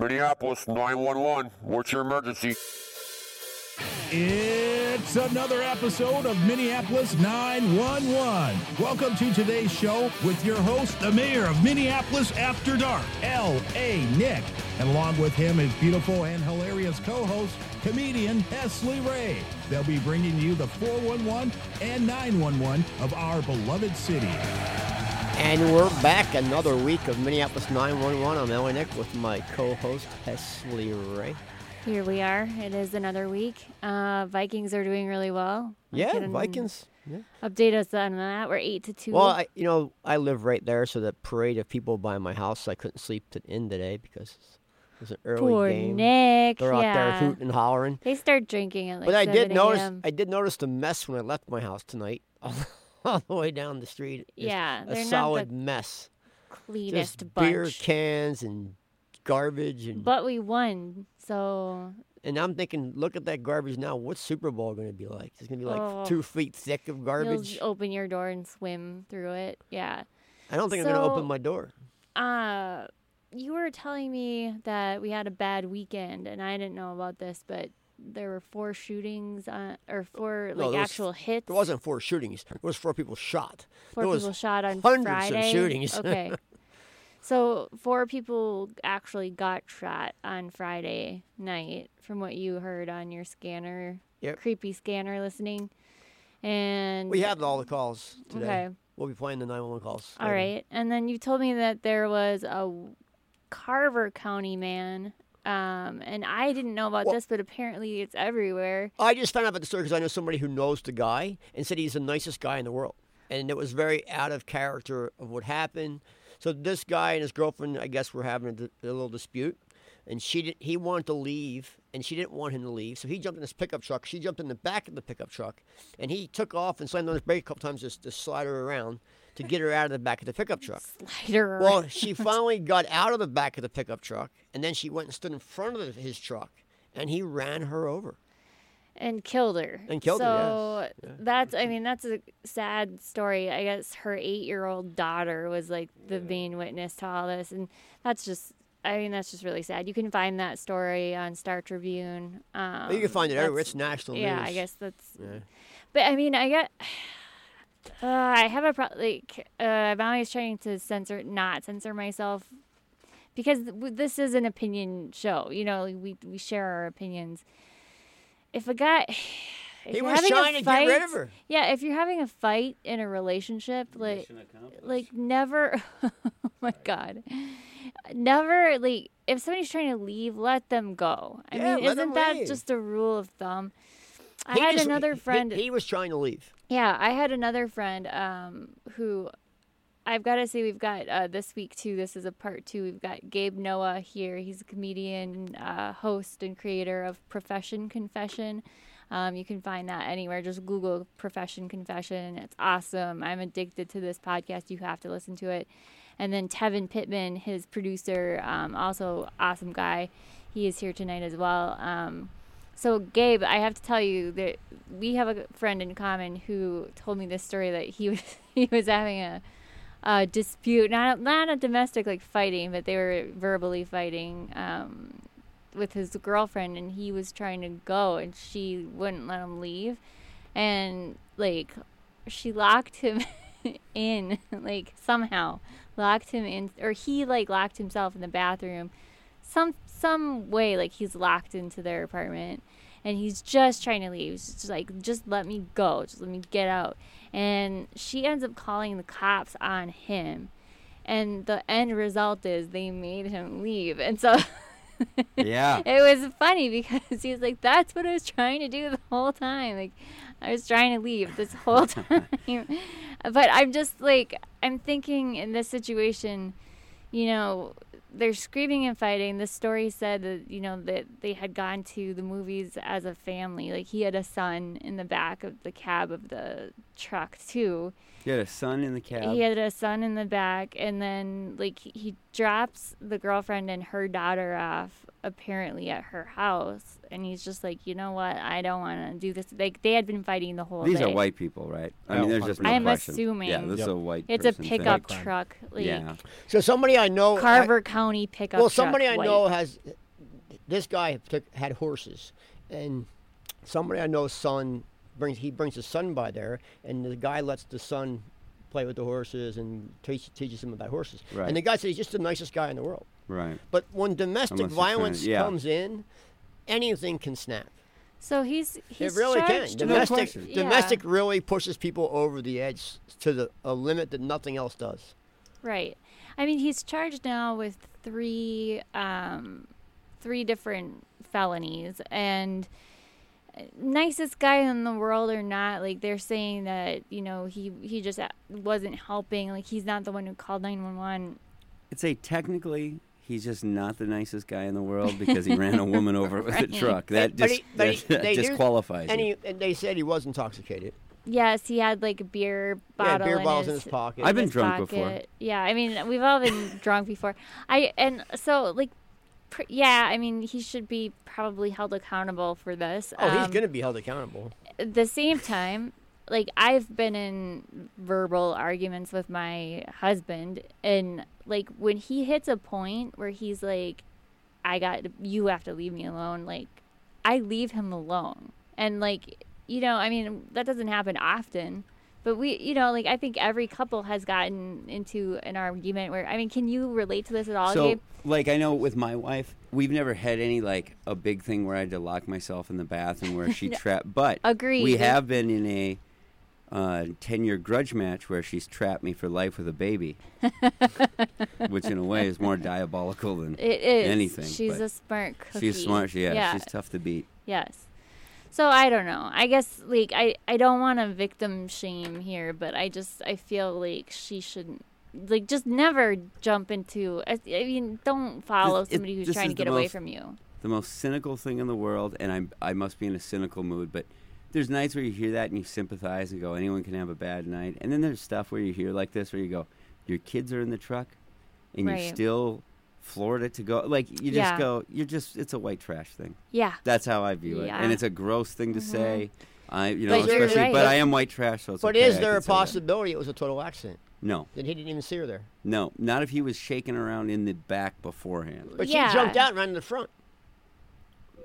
Minneapolis 911. What's your emergency? It's another episode of Minneapolis 911. Welcome to today's show with your host, the mayor of Minneapolis After Dark, L.A. Nick. And along with him, his beautiful and hilarious co host, comedian Hesley Ray. They'll be bringing you the 411 and 911 of our beloved city. And we're back another week of Minneapolis 911. I'm LA Nick with my co-host Hesley Ray. Here we are. It is another week. Uh, Vikings are doing really well. Yeah, Vikings. Yeah. Update us on that. We're eight to two. Well, I, you know, I live right there, so the parade of people by my house, I couldn't sleep to in today because it was an early Poor game. Nick. They're out there hooting and hollering. They start drinking at like but I did notice, I did notice the mess when I left my house tonight, all the way down the street. Yeah, a solid mess. cleanest Just bunch. beer cans and garbage and but we won, so And I'm thinking, look at that garbage now. What's Super Bowl going to be like? It's going to be like Oh. two feet thick of garbage. you'll open your door and swim through it. Yeah. I don't think I'm going to open my door. Uh, you were telling me that we had a bad weekend, and I didn't know about this, but there were four shootings, uh, or four No, like was- actual hits. There wasn't four shootings. There was four people shot. Four there was people shot on hundreds Friday. of shootings. Okay. so four people actually got shot on Friday night, from what you heard on your scanner, Yep. creepy scanner listening. And we have all the calls today. Okay. We'll be playing the 911 calls. All later. right. And then you told me that there was a Carver County man. Um, and I didn't know about Well- this, but apparently it's everywhere. I just found out about the story because I know somebody who knows the guy and said he's the nicest guy in the world. And it was very out of character of what happened. So this guy and his girlfriend, I guess, were having a, a little dispute, and she did, he wanted to leave, and she didn't want him to leave. So he jumped in his pickup truck. She jumped in the back of the pickup truck, and he took off and slammed on his brake a couple times just to slide her around to get her out of the back of the pickup truck. Slider. Well, she finally got out of the back of the pickup truck, and then she went and stood in front of his truck, and he ran her over. and killed her. And killed her, so yes. That's I mean that's a sad story. I guess her eight year old daughter was like the main witness to all this, and that's just I mean that's just really sad. You can find that story on Star Tribune. Um, you can find it everywhere. It's national Yeah, news. I guess that's. Yeah. But I mean, I get. Uh, I have a pro- like. Uh, I'm always trying to censor, not censor myself, because th- this is an opinion show. You know, like, we we share our opinions. If a guy, if He you're was having a trying to get rid of fight- her. Yeah, if you're having a fight in a relationship, like, like never. oh my god, never like if somebody's trying to leave, let them go. I Yeah, mean, let 'em isn't that leave. just a rule of thumb? I He had just- another he- friend. He, was trying to leave. Yeah, I had another friend um, who I've got to say we've got uh, this week too. This is a part two. We've got Gabe Noah here. He's a comedian, uh, host, and creator of Profession Confession. Um, you can find that anywhere. Just Google Profession Confession. It's awesome. I'm addicted to this podcast. You have to listen to it. And then Tevin Pittman, his producer, um, also awesome guy. He is here tonight as well. Um, so Gabe, I have to tell you that we have a friend in common who told me this story that he was he was having a, a dispute, not not a domestic like fighting, but they were verbally fighting um, with his girlfriend, and he was trying to go, and she wouldn't let him leave, and like she locked him in, like somehow locked him in, or he like locked himself in the bathroom. Some some way like he's locked into their apartment and he's just trying to leave. He's just like, just let me go, just let me get out. And she ends up calling the cops on him. And the end result is they made him leave. And so Yeah. it was funny because he was like, That's what I was trying to do the whole time. Like, I was trying to leave this whole time. but I'm just like, I'm thinking in this situation, you know, they're screaming and fighting. The story said that, you know, that they had gone to the movies as a family. Like, he had a son in the back of the cab of the truck, too. You had a son in the cab. He had a son in the back, and then like he- he drops the girlfriend and her daughter off apparently at her house, and he's just like, you know what, I don't want to do this. Like they had been fighting the whole These day. are white people, right? I Oh, mean, there's just no I'm question. assuming. Yeah, this is a white. It's a person thing. pickup truck, like Yeah. So somebody I know, I- Carver County pickup. well, truck, somebody I white. know has. This guy took, had horses, and somebody I know's son brings he brings his son by there, and the guy lets the son play with the horses and teach, teaches him about horses. Right. And the guy said he's just the nicest guy in the world. Right. But when domestic Unless you're trying to- violence yeah. comes in, anything can snap. So he's he's it really charged can. with- Domestic, question. Yeah. domestic really pushes people over the edge to the a limit that nothing else does. Right. I mean, he's charged now with three, um, three different felonies, and nicest guy in the world or not, like they're saying that you know he he just uh, wasn't helping. Like he's not the one who called nine one one. I'd say technically he's just not the nicest guy in the world because he ran a woman over with a truck. That But just he- but he- that they do- disqualifies And, he, and they said he was intoxicated. Yes, he had like a beer bottle. yeah, beer in bottles his, in his pocket. I've been his drunk before. Yeah, I mean, we've all been drunk before. I and so like, pr- yeah, I mean, he should be probably held accountable for this. oh, he's Um, going to be held accountable. at the same time, like I've been in verbal arguments with my husband, and like when he hits a point where he's like, "I got you have to leave me alone," like I leave him alone, and like you know, I mean that doesn't happen often. But we, you know, like I think every couple has gotten into an argument where I mean, can you relate to this at all, So, Gabe? like, I know with my wife, we've never had any like a big thing where I had to lock myself in the bathroom where she trapped. But Agreed. we have been in a uh, ten-year grudge match where she's trapped me for life with a baby, which in a way is more diabolical than It is. anything, She's a smart cookie. she's smart. Yeah, yeah. she's tough to beat. Yes. So I don't know. I guess like I I don't want to victim shame here, but I just I feel like she shouldn't like just never jump into. I, I mean, don't follow This- it- somebody who's trying to get away most- from you. the most cynical thing in the world, and I'm I must be in a cynical mood, but there's nights where you hear that and you sympathize and go, anyone can have a bad night, and then there's stuff where you hear like this where you go, your kids are in the truck, and you're still floored it to go, like you just Yeah. go, you're just it's a white trash thing. Yeah. That's how I view it, Yeah. and it's a gross thing to say. Mm-hmm. I you know But especially, right. but I am white trash, so it's But okay, is there a possibility it was a total accident? No, That he didn't even see her there. no, not if he was shaking around in the back beforehand. But Yeah. she jumped out and ran to the front.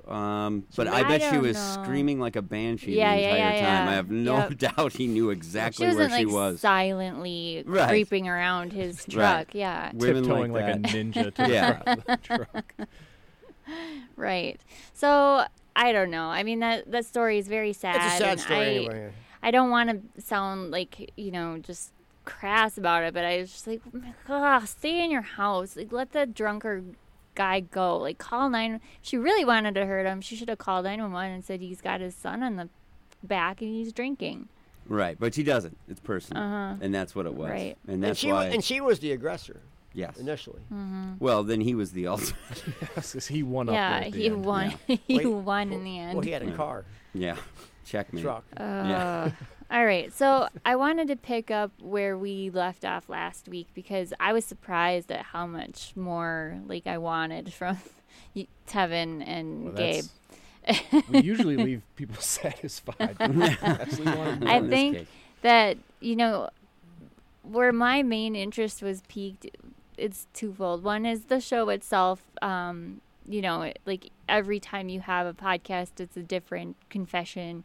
Um, but I I bet she was know. screaming like a banshee Yeah, the entire yeah, time. yeah. I have no Yep. doubt he knew She exactly wasn't where like she was. silently Right. creeping around his Right. truck. Yeah. Women Tiptoeing like, like, a ninja to Yeah. the front the truck. Right. So I don't know. I mean that that story is very sad. It's a sad and story I, anyway. I don't want to sound like you know just crass about it, but I was just like, Ugh, stay in your house. Like, let the drunker guy go. Like, call nine. She really wanted to hurt him. She should have called nine one one and said he's got his son on the back and he's drinking. Right, but she doesn't. It's personal, Uh-huh. and that's what it was. Right. And And that's she, wa- why. and she was the aggressor yes. initially. Well, then he was the ultimate. Yes, he won up yeah, there at the he end. won. he Wait, won in the end. Well, he had a Yeah. car, yeah. Checkmate. truck. Yeah. All right. So I wanted to pick up where we left off last week because I was surprised at how much more like I wanted from y- Tevin and Well, Gabe. we usually leave people satisfied. We. I think case. that you know where my main interest was piqued. It's twofold. One is the show itself. Um, you know, it, like every time you have a podcast, it's a different confession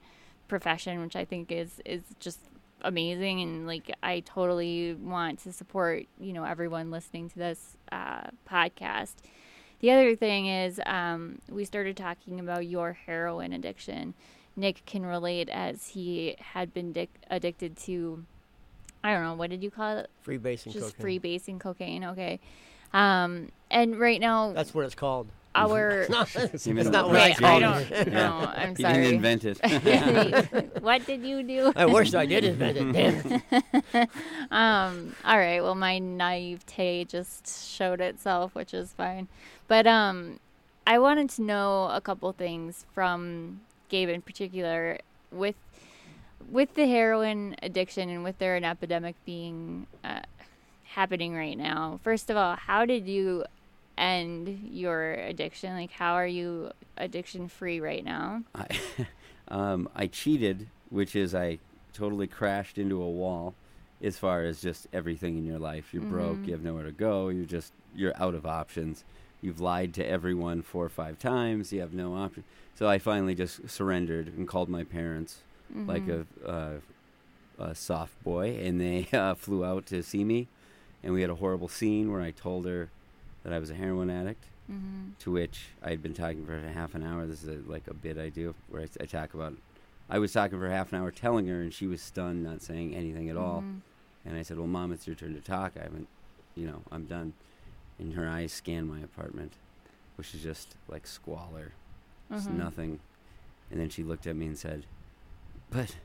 profession, which I think is is just amazing. And like, I totally want to support you know everyone listening to this uh, podcast. The other thing is, um, we started talking about your heroin addiction. Nick can relate as he had been dic- addicted to, I don't know, what did you call it? Free basing cocaine. Just cocaine. free basing cocaine. Okay. Um, and right now, That's what it's called. Our. it's He made not what I Wait, called I it. don't know. I'm He sorry. didn't invent it. what did you do? I wish I did invent it. Damn it. Um, all right. Well, my naivete just showed itself, which is fine. But um, I wanted to know a couple things from Gabe in particular with with the heroin addiction and with there an epidemic being uh, happening right now. First of all, how did you end your addiction? Like, how are you addiction free right now? I, um, I cheated, which is I totally crashed into a wall. As far as just everything in your life, you're broke, you have nowhere to go, you're just you're out of options. You've lied to everyone four or five times. You have no option. So I finally just surrendered and called my parents, like a, uh, a soft boy, and they uh, flew out to see me. And we had a horrible scene where I told her that I was a heroin addict. Mm-hmm. To which I had been talking for half an hour. This is a, like a bit I do where I, I talk about. I was talking for half an hour, telling her, and she was stunned, not saying anything at all. Mm-hmm. And I said, "Well, mom, it's your turn to talk. I haven't, you know, I'm done." And her eyes scanned my apartment, which is just like squalor. It's mm-hmm. nothing. And then she looked at me and said, "But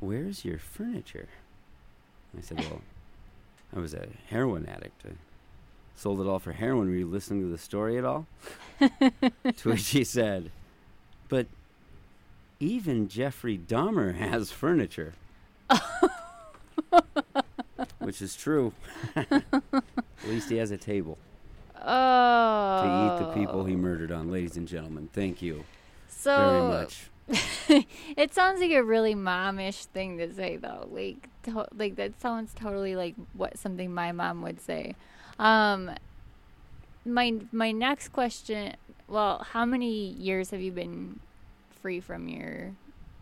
where's your furniture?" I said, "Well, I was a heroin addict. I sold it all for heroin. Were you listening to the story at all?" to which she said, "But even Jeffrey Dahmer has furniture." Which is true. At least he has a table Oh. to eat the people he oh. murdered on. Ladies and gentlemen, thank you so very much. it sounds like a really momish thing to say though like to- like that sounds totally like what something my mom would say um my my next question well how many years have you been free from your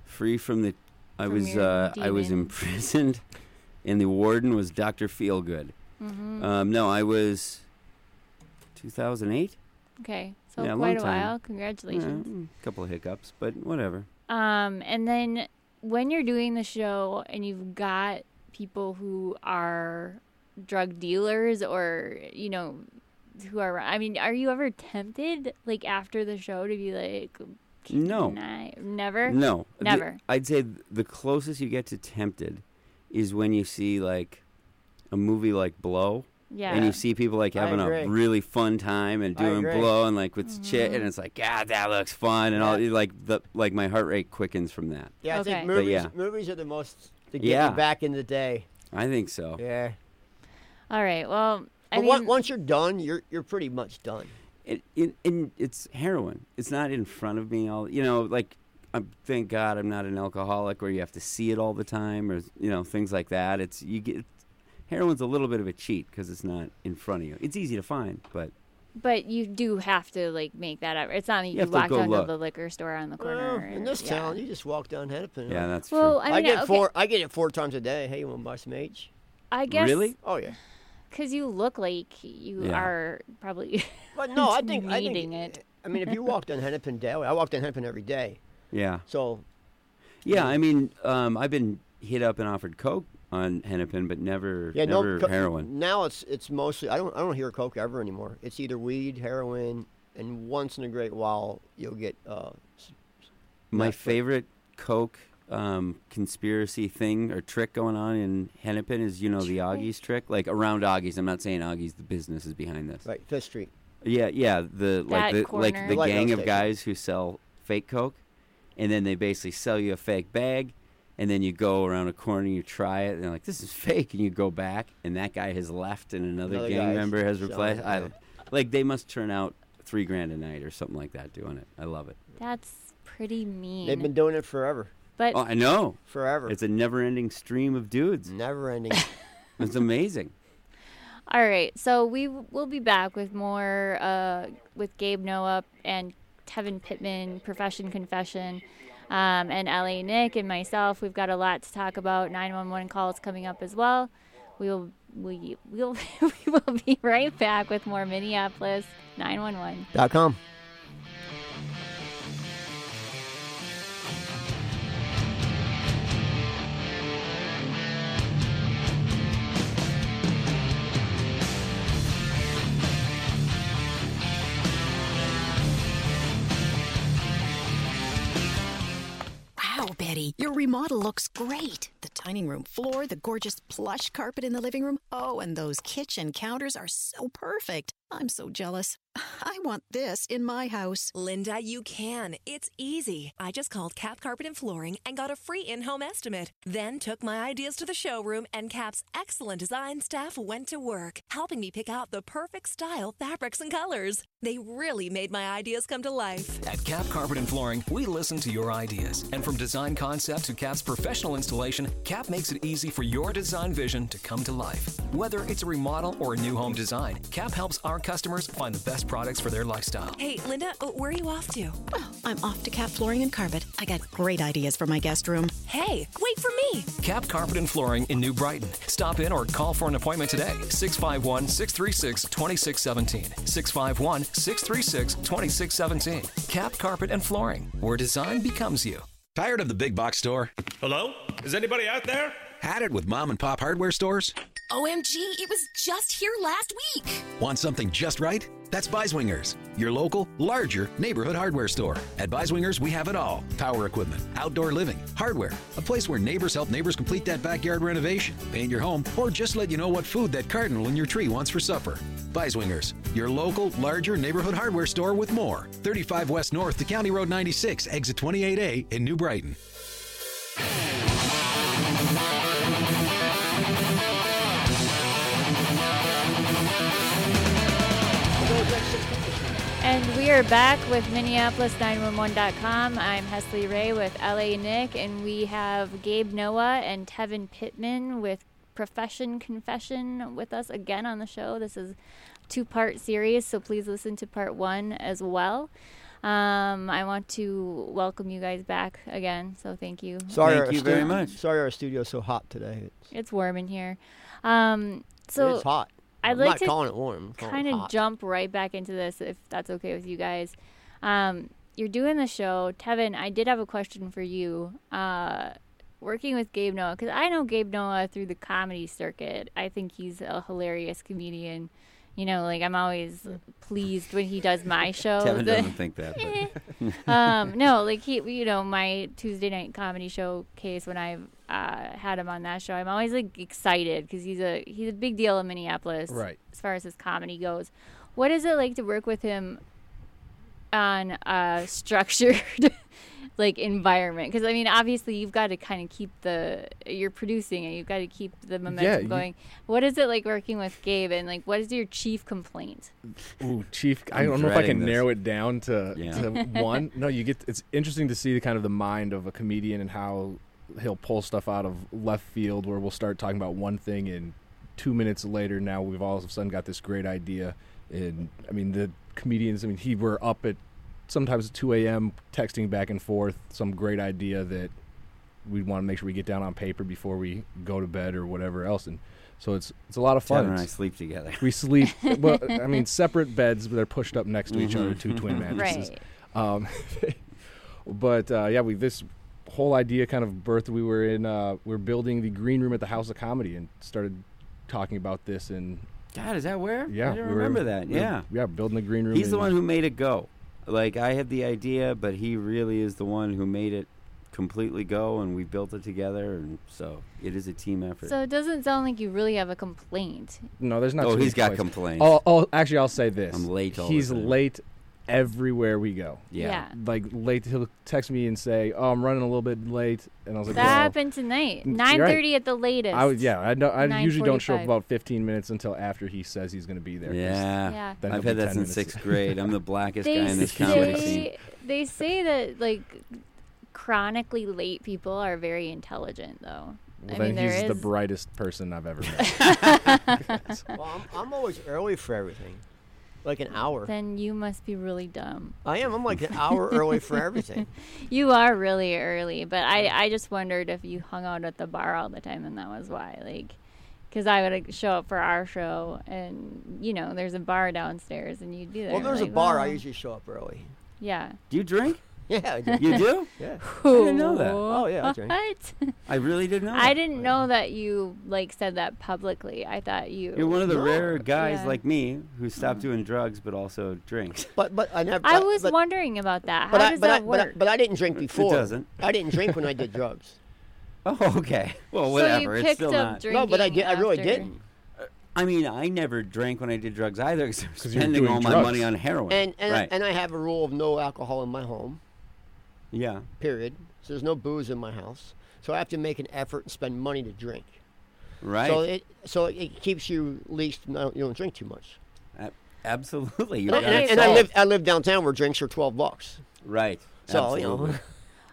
Free from the. I From was uh, I was imprisoned, and the warden was Doctor Feelgood. Mm-hmm. Um, no, I was. 2008. okay so Yeah, quite a time. while congratulations A couple of hiccups, but whatever. Um, and then when you're doing the show and you've got people who are drug dealers or, you know, who are, I mean, are you ever tempted, like, after the show to be like, No. I-" Never? No, The- Never. I'd say the closest you get to tempted is when you see like a movie like Blow, Yeah. and you see people like having a really fun time and doing. Blow and like with Mm-hmm. chit, and it's like, God, that looks fun, and all like the like my heart rate quickens from that. Yeah, I Okay. think movies, yeah. movies are the most to get Yeah. you back in the day. I think so. Yeah. All right. Well, I But mean, on- once you're done, you're you're pretty much done. it, it, and it's heroin. It's not in front of me all. You know, like I'm, thank God I'm not an alcoholic where you have to see it all the time, or you know things like that. It's you get heroin's a little bit of a cheat because it's not in front of you. It's easy to find, but but you do have to, like, make that up. It's not like you, You have to walk go down look. to the liquor store on the Well, corner. in this yeah. town, you just walk down Hennepin. yeah, that's Well, true. I I, get okay, four. I get it four times a day. Hey, you want to buy some H? I guess. Really? Oh yeah. Because you look like you Yeah. are probably. But no, I think I think. it. I mean, if you walk down Hennepin daily, I walk down Hennepin every day. Yeah, So yeah. I mean, um, I've been hit up and offered coke on Hennepin, but never, yeah, never no co- heroin. Now it's it's mostly I don't I don't hear coke ever anymore. It's either weed, heroin, and once in a great while you'll get uh, My favorite Coke um, conspiracy thing or trick going on in Hennepin is, you know, the Augie's trick. Like around Augie's. I'm not saying Augie's the business is behind this. right Fifth Street. Yeah, yeah. The like That the like corner. the Lighthouse gang of station. guys who sell fake Coke, and then they basically sell you a fake bag, and then you go around a corner, you try it, and they're like, "This is fake," and you go back, and that guy has left, and another, Another gang member has replaced. I, like they must turn out three grand a night or something like that doing it. I love it. That's pretty mean. They've been doing it forever, but Oh, I know. forever. It's a never-ending stream of dudes. never ending. It's amazing. all right, so we w- will be back with more uh, with Gabe Noah and Tevin Pittman, Profession Confession, um, and LA Nick and myself. We've got a lot to talk about. 911 calls coming up as well. We will we will we will be right back with more Minneapolis 911. Wow, Betty, your remodel looks great. The dining room floor, the gorgeous plush carpet in the living room. Oh, and those kitchen counters are so perfect. I'm so jealous. I want this in my house. Linda, you can. It's easy. I just called Cap Carpet and Flooring and got a free in home estimate. Then took my ideas to the showroom, and Cap's excellent design staff went to work, helping me pick out the perfect style, fabrics, and colors. They really made my ideas come to life. At Cap Carpet and Flooring, we listen to your ideas. And from design concept to Cap's professional installation, Cap makes it easy for your design vision to come to life. Whether it's a remodel or a new home design, Cap helps our customers find the best products for their lifestyle. Hey, Linda, uh, where are you off to? Well, I'm off to Cap Flooring and Carpet. I got great ideas for my guest room. Hey, wait for me. Cap Carpet and Flooring in New Brighton. Stop in or call for an appointment today. 651 636 2617. 651 636 2617. Cap Carpet and Flooring, where design becomes you. Tired of the big box store? Hello? Is anybody out there? Had it with mom and pop hardware stores? OMG, it was just here last week. Want something just right? That's Biswingers, your local, larger neighborhood hardware store. At Biswingers, we have it all power equipment, outdoor living, hardware, a place where neighbors help neighbors complete that backyard renovation, paint your home, or just let you know what food that cardinal in your tree wants for supper. Biswingers, your local, larger neighborhood hardware store with more. 35 West North to County Road 96, exit 28A in New Brighton. And we are back with Minneapolis911.com. I'm Hesley Ray with LA Nick, and we have Gabe Noah and Tevin Pittman with Profession Confession with us again on the show. This is two part series, so please listen to part one as well. Um, I want to welcome you guys back again, so thank you. Sorry, Thank our you very much. Sorry, our studio's so hot today. It's, It's warm in here. Um, so it's hot. I'd like not to calling it warm. Kind of jump right back into this if that's okay with you guys. Um, you're doing the show, Tevin. I did have a question for you. Uh, working with Gabe Noah, because I know Gabe Noah through the comedy circuit. I think he's a hilarious comedian. You know, like I'm always pleased when he does my show. Kevin The- doesn't think that. Um, no, like he, you know, my Tuesday night comedy showcase when I've uh, had him on that show, I'm always like excited because he's a he's a big deal in Minneapolis, Right. As far as his comedy goes, what is it like to work with him on a structured like environment? Because I mean, obviously you've got to kind of keep the you're producing it, you've got to keep the momentum you- going. What is it like working with Gabe, and like what is your chief complaint? Ooh, Chief. I don't know if I can this. narrow it down to, Yeah. to one. No, you get. It's interesting to see the kind of the mind of a comedian and how he'll pull stuff out of left field, where we'll start talking about one thing, and two minutes later, now we've all of a sudden got this great idea. And I mean, the comedians. I mean, he were up at sometimes at 2 a.m. texting back and forth some great idea that we want to make sure we get down on paper before we go to bed or whatever else. And so it's it's a lot of fun. Kevin and I sleep together. we sleep. well, I mean, separate beds, but they're pushed up next to each other, two twin mattresses. Right. Um, but uh, yeah, we this whole idea kind of birthed. We were in uh, we are building the green room at the House of Comedy and started talking about this. And God, is that where? yeah, I didn't we were- remember that. we were- Yeah. yeah, building the green room. He's the one who made it go. Like I had the idea, but he really is the one who made it completely go, and we built it together. And so it is a team effort. So it doesn't sound like you really have a complaint. No, there's not. Oh, too many he's got complaints. complaints. Oh, oh, actually, I'll say this. I'm late all the He's time. late everywhere we go. yeah. Yeah. Like late, he'll text me and say, "Oh, I'm running a little bit late," and I was like, That well, happened tonight. Mm, nine thirty right. at the latest. I would, yeah, I know. I usually don't show up about 15 minutes until after he says he's going to be there. Yeah. Yeah. I've had that 10 since sixth grade. I'm the blackest guy in this comedy scene. they say that like chronically late people are very intelligent, though. Well, I then mean, he's is. the brightest person I've ever met. Well, I'm, I'm always early for everything, like an hour. then you must be really dumb. I am. I'm like an hour early for everything. You are really early, but I I just wondered if you hung out at the bar all the time, and that was why. Like, because I would like, show up for our show, and you know, there's a bar downstairs, and you do that. Well, there's a like, bar. I usually show up early. Yeah. Do you drink? Yeah, I do. You do? yeah. I didn't know that. Oh, yeah, I drink. What? I really didn't know. That. I that. didn't know that you like said that publicly. I thought you. You're one of the No. rare guys Yeah. like me who stopped mm-hmm. doing drugs but also drinks. But but I never. I but- was but, wondering about that. How But I, does but, I, that but, I, work? but I didn't drink before. doesn't. I didn't drink when I did drugs. Oh, okay. Well, so whatever. you it's picked still up not. drinking. No, but I did. I really after- didn't. I mean, I never drank when I did drugs either because I was 'Cause you were spending doing all my drugs. money on heroin. And and, right. And I have a rule of no alcohol in my home. Yeah. Period. So there's no booze in my house. So I have to make an effort and spend money to drink. Right. So it so it keeps you at least you don't drink too much. A- absolutely. You And, got and, I live I live downtown where drinks are twelve bucks. Right. So you know. Absolutely.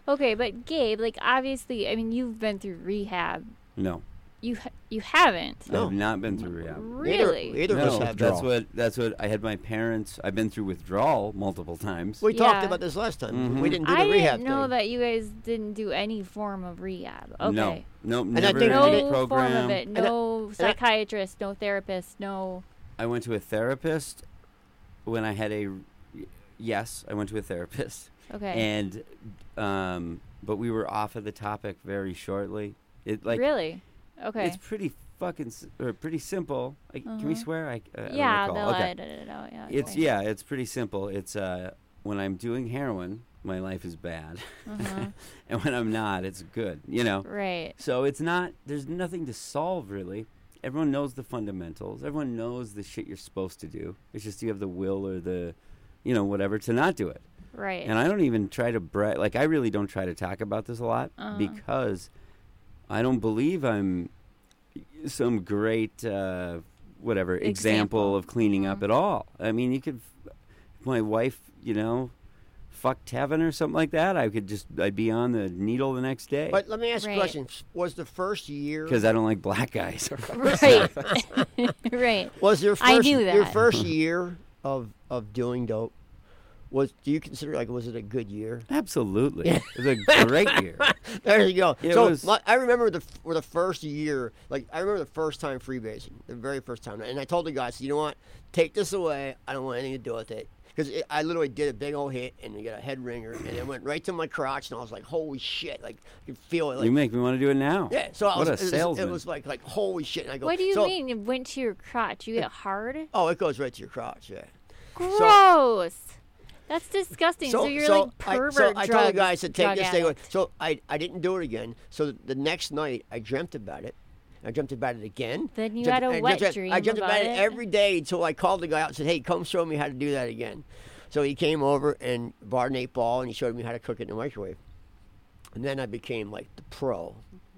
Okay, but Gabe, like obviously, I mean, you've been through rehab. No. You ha- you haven't. I have not been through rehab. Really? Neither of us No, have. that's what that's what I had my parents. I've been through withdrawal multiple times. We talked about this last time. Mhm. We didn't do the I rehab didn't know thing. that you guys didn't do any form of rehab. Okay. No, no, And I never think- any No program. form of it. And I- No I- psychiatrist. No therapist. No. I went to a therapist when I had a. Yes, I went to a therapist. Okay. And, um, but we were off of the topic very shortly. It like really? Okay. It's pretty fucking s- or pretty simple. I, Can we Uh-huh. swear? I, I don't yeah, recall. they'll okay. edit it out. Yeah. It's fine. yeah, it's pretty simple. It's uh, when I'm doing heroin, my life is bad, Uh-huh. and when I'm not, it's good. You know. Right. So it's not. There's nothing to solve really. Everyone knows the fundamentals. Everyone knows the shit you're supposed to do. It's just you have the will or the, you know, whatever to not do it. Right. And I don't even try to brag. Like I really don't try to talk about this a lot Uh-huh. because I don't believe I'm some great whatever example, Example. of cleaning Mhm. up at all. I mean, you could, my wife, you know, fucked heaven or something like that. I could just I'd be on the needle the next day But let me ask you a question. Was the first year because I don't like black guys. right. right. was your first I knew your first year of of doing dope was do you consider like was it a good year? Absolutely, it was a great year. There you go. It so was- my, I remember the for the first year, like I remember the first time freebasing, the very first time, and I told the guys, you know what, take this away. I don't want anything to do with it because I literally did a big old hit and you got a head ringer, and it went right to my crotch, and I was like, holy shit, like I could feel it. Like, you make me want to do it now. yeah. So I what was, a it was- salesman. It was like like holy shit. And I go, What do you so- mean? It went to your crotch? You get hard? Oh, it goes right to your crotch. Yeah. Gross. That's disgusting. So, you're like I, pervert so I told the drugs- guy, I said, take drug this thing away. addict. So I, I didn't do it again. So the next night, I dreamt about it. I dreamt about it again. Then you Dreamt- had a I wet dreamt, dream I dreamt about about, it? it every day until I called the guy out and said, hey, come show me how to do that again. So he came over and bought an eight ball and he showed me how to cook it in the microwave. And then I became like the pro.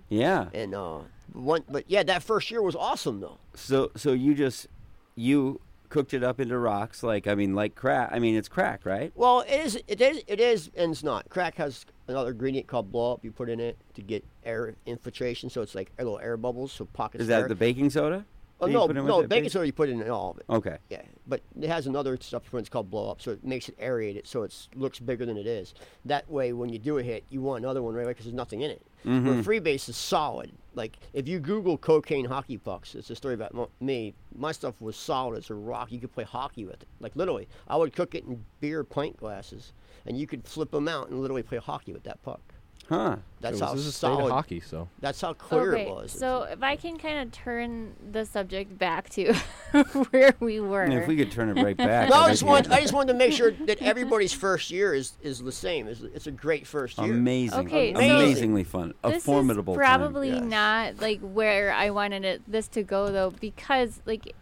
yeah. And uh, one, but yeah, that first year was awesome though. So so you just you cooked it up into rocks like I mean like crack. I mean it's crack, right? Well, it is, it is, it is, and it's not. Crack has another ingredient called blow up. You put in it to get air infiltration, so it's like little air bubbles, so pockets. Is that air. the baking soda? Oh no, put in with no, baking base? soda you put in all of it. Okay. Yeah, but it has another stuff it's called blow up, so it makes it aerated, so it looks bigger than it is. That way, when you do a hit, you want another one right away because there's nothing in it. Mm-hmm. Where freebase is solid. Like if you Google cocaine hockey pucks, it's a story about me. My stuff was solid as a rock. You could play hockey with it. Like literally, I would cook it in beer pint glasses, and you could flip them out and literally play hockey with that puck. Huh. That's So how this is a state of solid. hockey, so That's how clear okay, it was. so if I can kind of turn the subject back to where we were. I mean, if we could turn it right back. No, I'd just want I just wanted to make sure that everybody's first year is, is the same. It's, it's a great first year. amazing. Okay, so- amazingly fun. A formidable is probably Yes. not like where I wanted it, this to go though, because like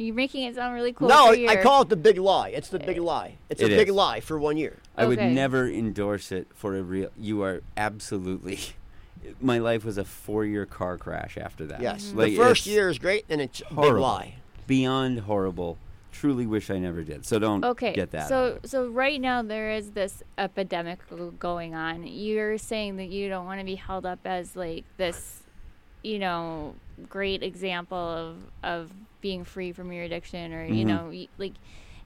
you're making it sound really cool. no, for I call it the big lie. It's the big eh. lie. It's a It big lie for one year. I would never endorse it for a real. You are absolutely. My life was a four-year car crash after that. Yes. Mm-hmm. Like, the first year is great, and it's a big horrible. lie. Beyond horrible. Truly wish I never did. So don't Okay, get that. so so right now there is this epidemic going on. You're saying that you don't want to be held up as like this, you know, great example of of being free from your addiction, or you Mhm. know, like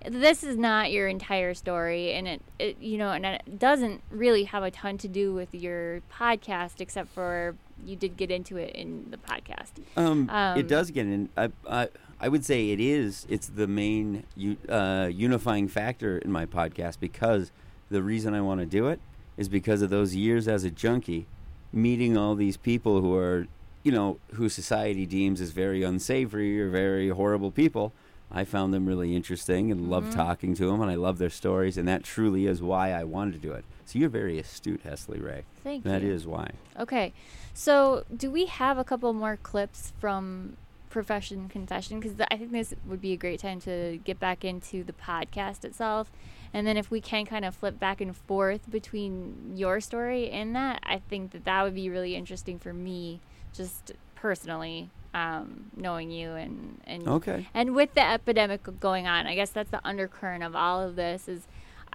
this is not your entire story, and it, it you know, and it doesn't really have a ton to do with your podcast, except for you did get into it in the podcast. Um, Um, it does get in. I, I, I would say it is. It's the main uh, unifying factor in my podcast because the reason I want to do it is because of those years as a junkie, meeting all these people who are, you know, who society deems as very unsavory or very horrible people. I found them really interesting and love mm-hmm. talking to them, and I love their stories, and that truly is why I wanted to do it. So you're very astute, Hesley Ray. Thank That you. That is why. Okay, so do we have a couple more clips from profession confession because I think this would be a great time to get back into the podcast itself. And then if we can kind of flip back and forth between your story and that, I think that that would be really interesting for me, just personally, um, knowing you and and Okay. and with the epidemic going on. I guess that's the undercurrent of all of this is.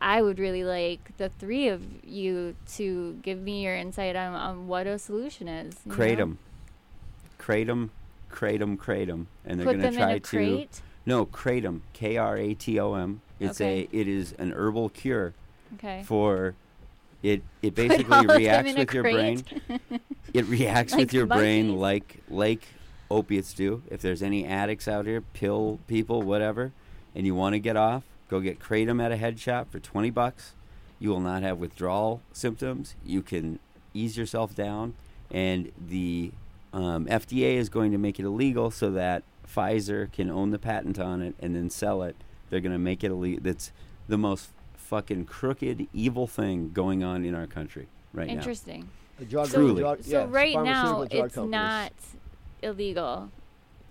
I would really like the three of you to give me your insight on, on what a solution is. you know? Kratom. Kratom, kratom, kratom, and they're going to try to. No, kratom, K R A T O M. It's Okay. a. It is an herbal cure. Okay. For, it it basically them reacts with your brain. It reacts Like with your brain like like opiates do. If there's any addicts out here, pill people, whatever, and you want to get off, go get kratom at a head shop for twenty bucks. You will not have withdrawal symptoms. You can ease yourself down, and the um, FDA is going to make it illegal so that Pfizer can own the patent on it and then sell it. They're going to make it illegal. That's the most fucking crooked, evil thing going on in our country right now. Interesting. The drug- so, Truly. drug- so yeah, right now it's companies. not illegal.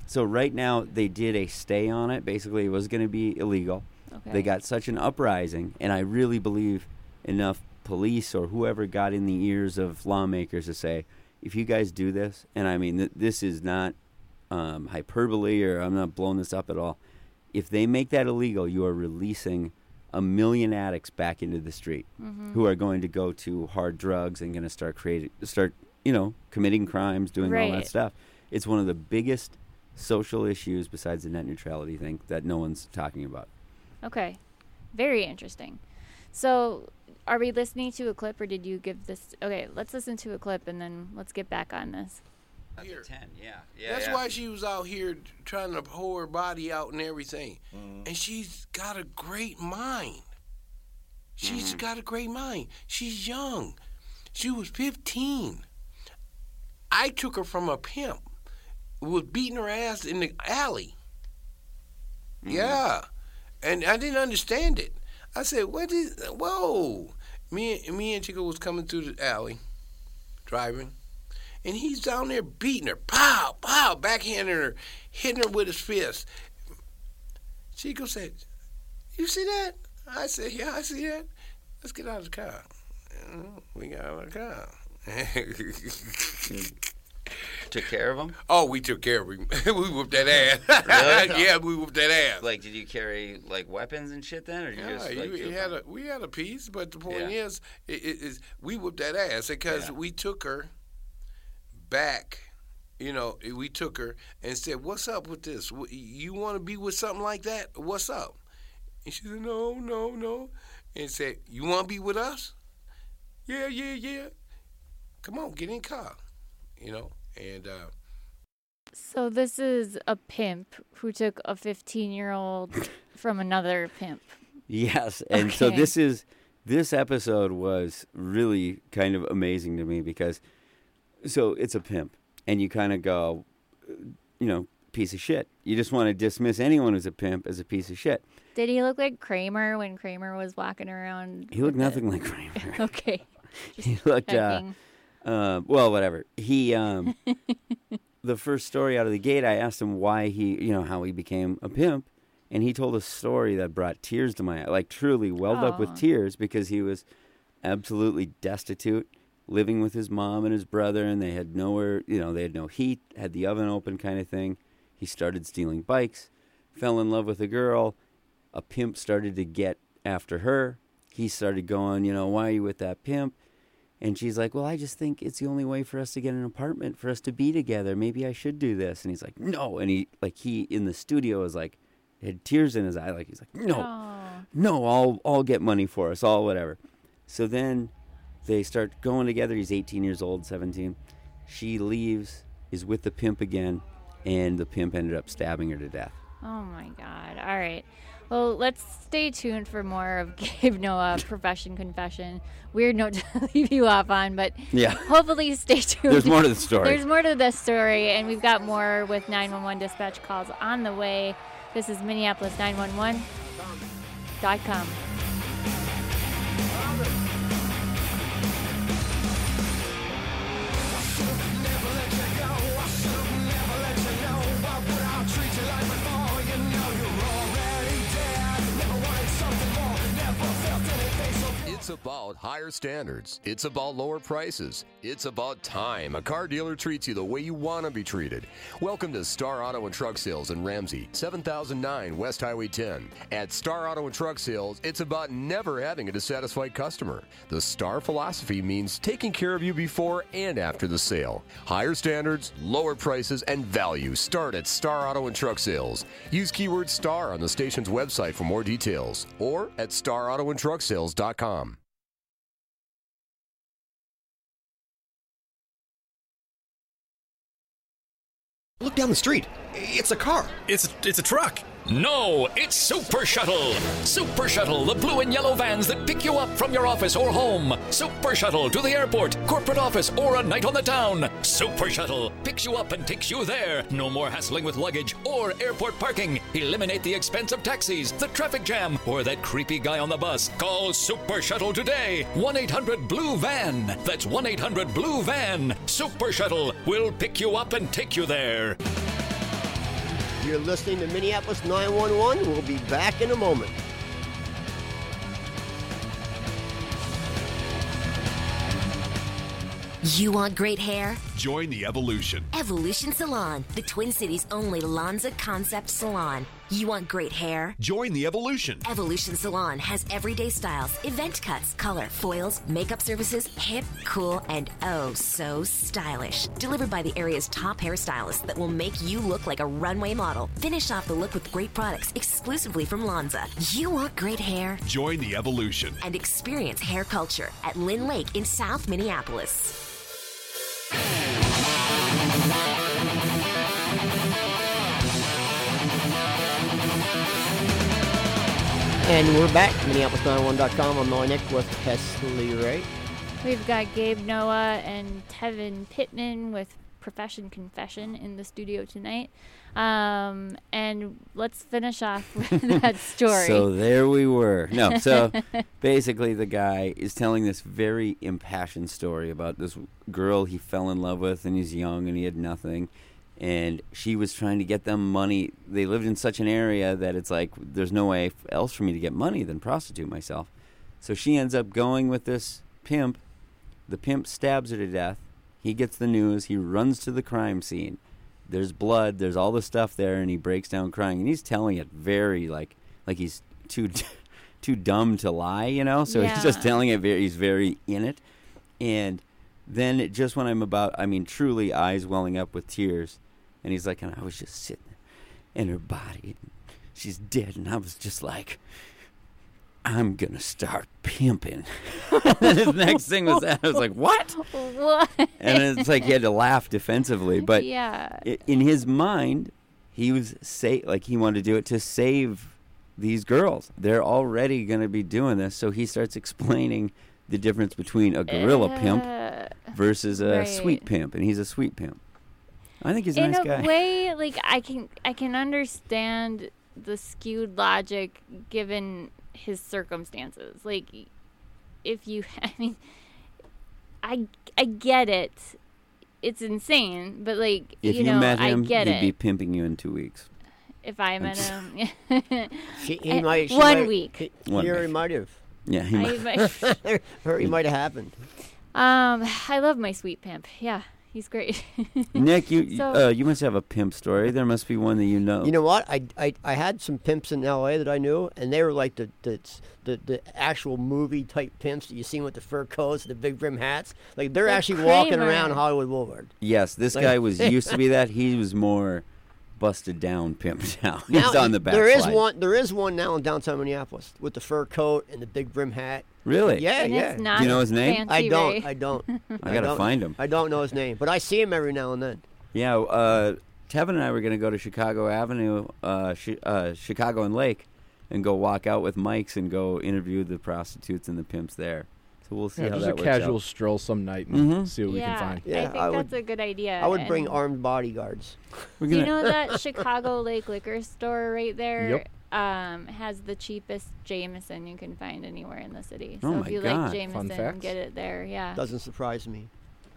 So right now they did a stay on it. Basically, it was going to be illegal. Okay. They got such an uprising, and I really believe enough police or whoever got in the ears of lawmakers to say, if you guys do this, and I mean th- this is not um, hyperbole or I'm not blowing this up at all. If they make that illegal, you are releasing a million addicts back into the street Mhm. who are going to go to hard drugs and going to start creating, start you know, committing crimes, doing all that stuff. It's one of the biggest social issues besides the net neutrality thing that no one's talking about. Okay. Very interesting. So, are we listening to a clip or did you give this? Okay, let's listen to a clip and then let's get back on this. Here. Ten, yeah, yeah. That's why she was out here trying to pull her body out and everything. Mm-hmm. And she's got a great mind. She's mm-hmm. got a great mind. She's young. She was 15. I took her from a pimp who was beating her ass in the alley. Mm-hmm. Yeah. And I didn't understand it. I said, what is, whoa. Me, and- me and Chico was coming through the alley, driving and he's down there beating her, pow, pow, backhanding her, hitting her with his fist. Chico said, "You see that?" I said, "Yeah, I see that. Let's get out of the car." Mm-hmm, we got out of the car. Took care of him. oh, we took care of him. we whooped that ass. Really? yeah, we whooped that ass. Like, did you carry like weapons and shit then, or you Yeah, just like? we had a we had a piece, but the point Yeah. is, i i- is we whooped that ass because we took her back. You know, we took her and said, "What's up with this? You want to be with something like that? What's up?" And she said, "No, no, no," and said, "You want to be with us? Yeah, yeah, yeah. Come on, get in car." You know, and uh, So, this is a pimp who took a 15 year old from another pimp. Yes, and so this is this episode was really kind of amazing to me because so it's a pimp, and you kind of go, you know, piece of shit. You just want to dismiss anyone who's a pimp as a piece of shit. Did he look like Kramer when Kramer was walking around? He looked nothing like Kramer. okay. he looked uh, uh, well whatever he um, the first story out of the gate i asked him why he you know how he became a pimp and he told a story that brought tears to my eye like truly welled up with tears because he was absolutely destitute living with his mom and his brother and they had nowhere you know they had no heat had the oven open kind of thing he started stealing bikes fell in love with a girl a pimp started to get after her he started going you know why are you with that pimp and she's like, "Well, I just think it's the only way for us to get an apartment for us to be together. Maybe I should do this." And he's like, "No." And he like he in the studio is like had tears in his eye like he's like, "No. No, I'll I'll get money for us, all whatever." So then they start going together. He's 18 years old, 17. She leaves, is with the pimp again, and the pimp ended up stabbing her to death. Oh my God. All right. Well, let's stay tuned for more of Gabe Noah Profession Confession. Weird note to leave you off on, but Yeah. hopefully stay tuned. There's more to the story. There's more to this story, and we've got more with 911 dispatch calls on the way. This is Minneapolis 911.com. It's about higher standards. It's about lower prices. It's about time a car dealer treats you the way you want to be treated. Welcome to Star Auto and Truck Sales in Ramsey, 7009 West Highway 10. At Star Auto and Truck Sales, it's about never having a dissatisfied customer. The Star philosophy means taking care of you before and after the sale. Higher standards, lower prices, and value start at Star Auto and Truck Sales. Use keyword STAR on the station's website for more details or at starautoandtrucksales.com. Look down the street. It's a car. It's it's a truck. No, it's Super Shuttle. Super Shuttle, the blue and yellow vans that pick you up from your office or home. Super Shuttle to the airport, corporate office, or a night on the town. Super Shuttle picks you up and takes you there. No more hassling with luggage or airport parking. Eliminate the expense of taxis, the traffic jam, or that creepy guy on the bus. Call Super Shuttle today. 1 800 Blue Van. That's 1 800 Blue Van. Super Shuttle will pick you up and take you there. You're listening to Minneapolis 911. We'll be back in a moment. You want great hair? Join the evolution. Evolution Salon, the Twin Cities' only Lanza concept salon. You want great hair? Join the evolution. Evolution Salon has everyday styles, event cuts, color, foils, makeup services, hip, cool, and oh so stylish. Delivered by the area's top hairstylists that will make you look like a runway model. Finish off the look with great products exclusively from Lanza. You want great hair? Join the evolution. And experience hair culture at Lyn-Lake in South Minneapolis. And we're back. Minneapolis911.com. I'm LA Nick with Hesley Ray. We've got Gabe Noah and Tevin Pittman with Profession Confession in the studio tonight. Um, and let's finish off with that story. So there we were. No, so basically the guy is telling this very impassioned story about this girl he fell in love with and he's young and he had nothing and she was trying to get them money. They lived in such an area that it's like there's no way else for me to get money than prostitute myself. So she ends up going with this pimp. The pimp stabs her to death. He gets the news. He runs to the crime scene. There's blood. There's all the stuff there, and he breaks down crying. And he's telling it very like like he's too too dumb to lie, you know. So he's just telling it very. He's very in it, and then it, just when I'm about, I mean, truly eyes welling up with tears, and he's like, and I was just sitting in her body, she's dead, and I was just like, I'm gonna start pimping. and his next thing was that I was like, what? what? And it's like he had to laugh defensively, but Yeah. in his mind, he was say like he wanted to do it to save these girls. They're already going to be doing this, so he starts explaining the difference between a gorilla pimp Uh, versus a right. sweet pimp, and he's a sweet pimp. I think he's a in nice a guy. way, like I can I can understand the skewed logic given his circumstances. Like if you, I mean, I I get it. It's insane, but like if you you, know, met him, I get he'd it. be pimping you in two weeks. if I met him, She, he Eh, might, she one might- week. He, One he already week. might have. Yeah, he might. might- or he might have happened. Um, I love my sweet pimp. Yeah, he's great. Nick, you So- uh, you must have a pimp story. There must be one that you know. You know what? I, I, I had some pimps in L.A. that I knew, and they were like the the, the, the actual movie type pimps that you see with the fur coats, the big brim hats. Like they're Like actually walking around Hollywood Boulevard. Yes, this Like- guy was used to be that. He was more busted down pimp now. He's on the back. There is slide. one. There is one now in downtown Minneapolis with the fur coat and the big brim hat. Really? Yeah, And yeah. it's not Do you know his name? I don't. Ray. I don't. I gotta don't- find him. I don't know his name, but I see him every now and then. Yeah, uh, Tevin and I were going to go to Chicago Avenue, uh, Chi- uh, Chicago and Lake, and go walk out with mics and go interview the prostitutes and the pimps there. So we'll see Yeah, how just that a works casual out. stroll some night and Mhm. see what we can find. Yeah, I think I that's would- a good idea. I would bring armed bodyguards. Do you know that Chicago Lake liquor store right there Yep. um, has the cheapest Jameson you can find anywhere in the city? So Oh if you God. like Fun Jameson, get it there. Yeah. Doesn't surprise me.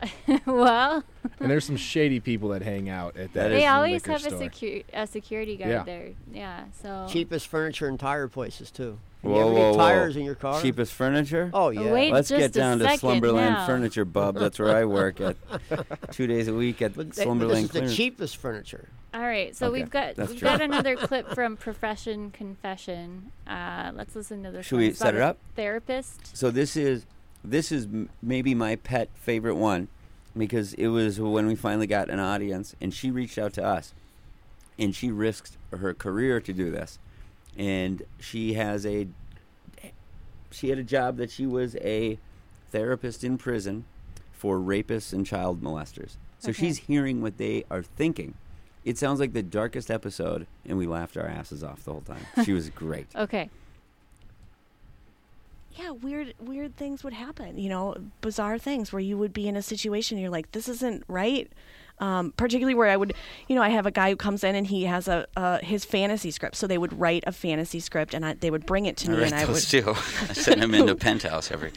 well, And there's some shady people that hang out at that. That they always have store. a, secu- a security guard Yeah. there. Yeah. So Cheapest furniture and tire places too. You ever get tires in your car? Cheapest furniture? Oh, yeah. Wait Let's just get a down to Slumberland now. Furniture, bub. That's where I work at two days a week at But, they- but Slumberland this is the cheapest furniture. All right, so Okay, we've got that's we've true. got another clip from Profession Confession. Uh, let's listen to this. Should one. we It's set it up? Therapist. So this is this is m- maybe my pet favorite one because it was when we finally got an audience and she reached out to us and she risked her career to do this and she has a she had a job that she was a therapist in prison for rapists and child molesters. So Okay. she's hearing what they are thinking. It sounds like the darkest episode and we laughed our asses off the whole time. She was great. Okay. yeah, weird weird things would happen. You know, bizarre things where you would be in a situation you're like, this isn't right. Um, particularly where I would, you know, I have a guy who comes in and he has a uh, his fantasy script. So they would write a fantasy script and I, they would bring it to I me, and I would too. I send them into Penthouse every.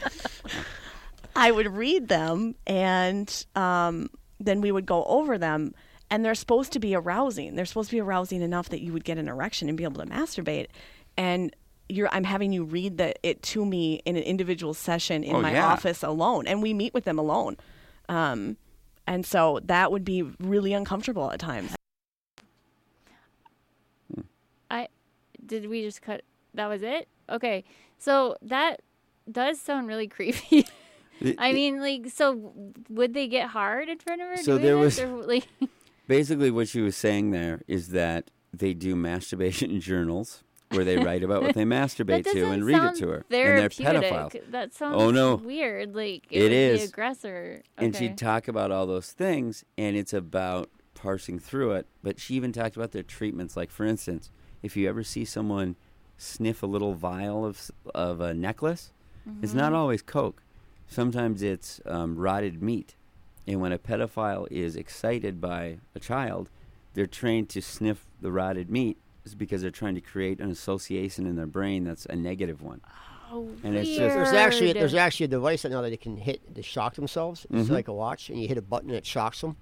I would read them, and um, then we would go over them. And they're supposed to be arousing. They're supposed to be arousing enough that you would get an erection and be able to masturbate. And you're, I'm having you read the, it to me in an individual session in Oh, my yeah. office alone, and we meet with them alone. Um, and so that would be really uncomfortable at times. I did we just cut that was it? Okay. So that does sound really creepy. I mean like so would they get hard in front of her So doing there was- or, like Basically, what she was saying there is that they do masturbation journals where they write about what they masturbate to and read it to her. And they're pedophiles. That sounds Oh, no. weird. Like It it, is. be aggressor. And she'd talk about all those things, and it's about parsing through it. But she even talked about their treatments. Like, for instance, if you ever see someone sniff a little vial of, of a necklace, it's not Mhm. always Coke. Sometimes it's um, rotted meat. And when a pedophile is excited by a child, they're trained to sniff the rotted meat is because they're trying to create an association in their brain that's a negative one. Oh, And it's just- There's actually there's actually a device that now that they can hit to shock themselves. It's Mhm. like a watch, and you hit a button and it shocks them.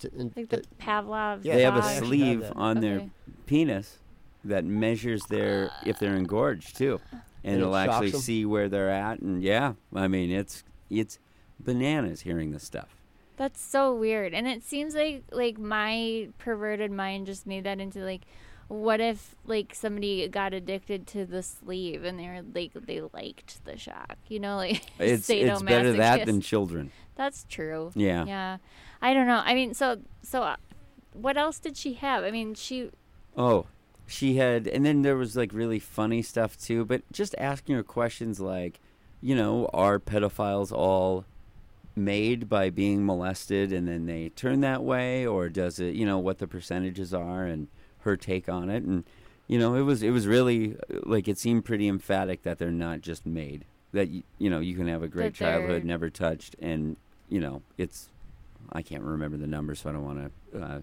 To- and like the Pavlov. Yeah, they have a actually have sleeve on Okay. their penis that measures their if they're engorged too, and And it it'll actually shocks 'em? see where they're at. And yeah, I mean it's it's bananas hearing this stuff. That's so weird. And it seems like like my perverted mind just made that into like what if like somebody got addicted to the sleeve and they're like they liked the shock, you know, like It's it's better that than children. That's true. Yeah. Yeah. I don't know. I mean, so so uh, what else did she have? I mean, she Oh, she had, and then there was like really funny stuff too. But just asking her questions like, you know, are pedophiles all made by being molested and then they turn that way, or does it, you know, what the percentages are and her take on it, and you know, it was it was really uh, like it seemed pretty emphatic that they're not just made. That y- you know you can have a great That childhood, never touched, and you know it's I can't remember the number, so I don't want to uh,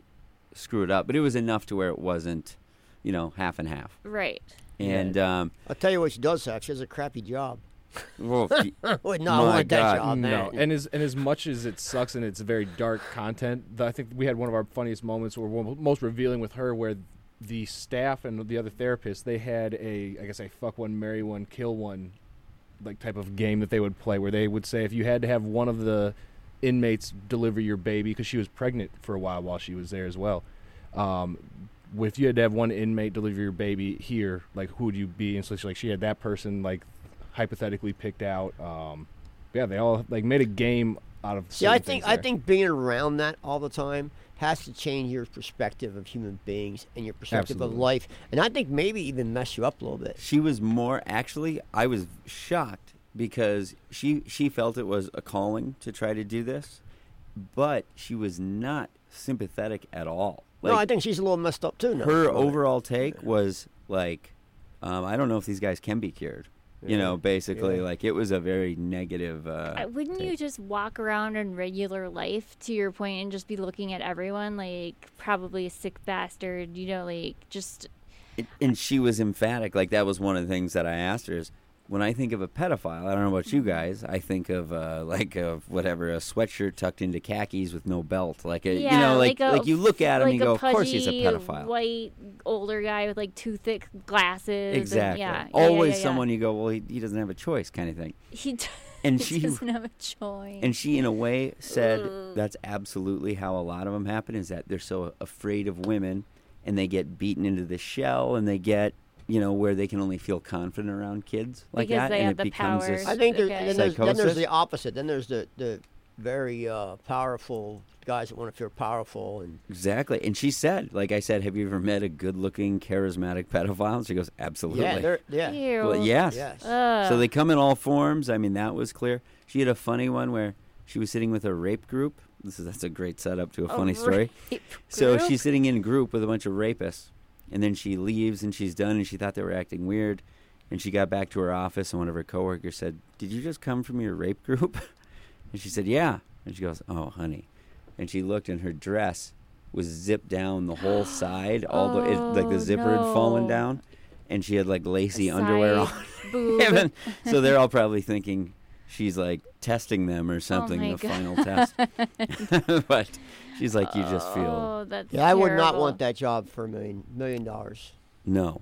screw it up. But it was enough to where it wasn't, you know, half and half. right. And um, I'll tell you what she does have. She has a crappy job. Well, Would not my want that God, job, man. No, and as and as much as it sucks and it's very dark content, I think we had one of our funniest moments, or most revealing with her, where the staff and the other therapists they had a, I guess a fuck one, marry one, kill one, like type of game that they would play, where they would say if you had to have one of the inmates deliver your baby because she was pregnant for a while while she was there as well. Um, if you had to have one inmate deliver your baby here, like who would you be? And so she, like she had that person like hypothetically picked out. Um, yeah, they all like made a game out of. Yeah, I think things I think being around that all the time has to change your perspective of human beings and your perspective Absolutely. of life, and I think maybe even mess you up a little bit. she was more actually. I was shocked because she she felt it was a calling to try to do this, but she was not sympathetic at all. no, I think she's a little messed up too. Now. her overall take was like, um, I don't know if these guys can be cured. You know, basically, Yeah. like it was a very negative. Uh, Wouldn't you just walk around in regular life, to your point, and just be looking at everyone like probably a sick bastard, you know, like just It- and she was emphatic. Like that was one of the things that I asked her is, when I think of a pedophile, I don't know about you guys. I think of uh, like a whatever a sweatshirt tucked into khakis with no belt, like a yeah, you know, like a, like you look at him like and you go, of course he's a pedophile. White older guy with like too thick glasses. Exactly. yeah, yeah, Always yeah, yeah. someone you go, well, he, he doesn't have a choice, kind of thing. He, d- And he she- doesn't have a choice. And she, in a way, said Ugh. that's absolutely how a lot of them happen. Is that they're so afraid of women, and they get beaten into the shell, and they get you know where they can only feel confident around kids like Because that, they and have it the becomes power. this I think there, Okay. then, there's, then there's the opposite. Then there's the, the very uh, powerful guys that want to feel powerful and Exactly. And she said, like I said, have you ever met a good looking, charismatic pedophile? And she goes, absolutely. Yeah, they're- yeah. Ew. Well, yes. Yes. Ugh. So they come in all forms. I mean, that was clear. She had a funny one where she was sitting with a rape group. This is that's a great setup to a A funny story. rape So she's sitting in a group with a bunch of rapists, and then she leaves and she's done, and she thought they were acting weird, and she got back to her office, and one of her coworkers said, "Did you just come from your rape group?" And she said, "Yeah." And she goes, "Oh, honey," and she looked, and her dress was zipped down the whole side, all the it, like the Oh, zipper had fallen down, and she had like lacy underwear on. side boob. And then- so they're all probably thinking she's like testing them or oh something, my the God. final test. but she's like, you just feel Oh, that's yeah, I would not want that job for a million million dollars. no.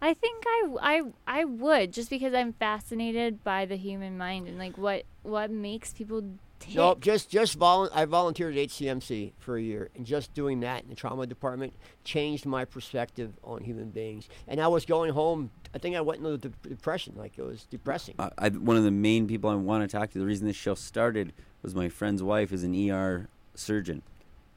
I think I, I, I would just because I'm fascinated by the human mind and like what what makes people tick. No, just just volun- I volunteered at HCMC for a year, and just doing that in the trauma department changed my perspective on human beings. And I was going home. I think I went into de- depression. Like it was depressing. I, I, one of the main people I want to talk to, the reason this show started was my friend's wife is an ER surgeon.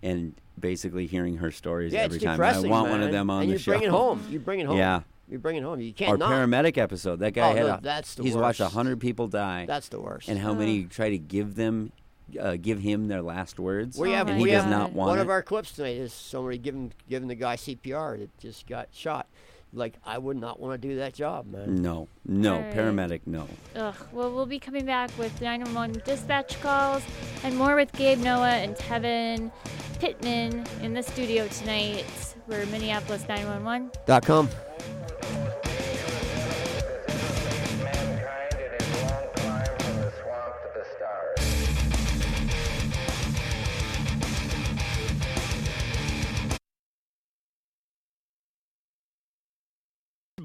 And basically hearing her stories yeah, every it's time. I want one of them on and the show. you show. bring it home. You bring it home. Yeah you bring it home. You can't. Our not. paramedic episode. That guy oh, had. No, a, that's the he's worst. watched hundred people die. That's the worst. And how many try to give them, uh, give him their last words? We have. And we he have, does not want. One it. of our clips tonight is somebody giving giving the guy CPR that just got shot. Like I would not want to do that job, man. No, no, right. paramedic, no. Ugh. Well, we'll be coming back with 911 dispatch calls and more with Gabe Noah and Tevin Pittman in the studio tonight. We're Minneapolis911.com.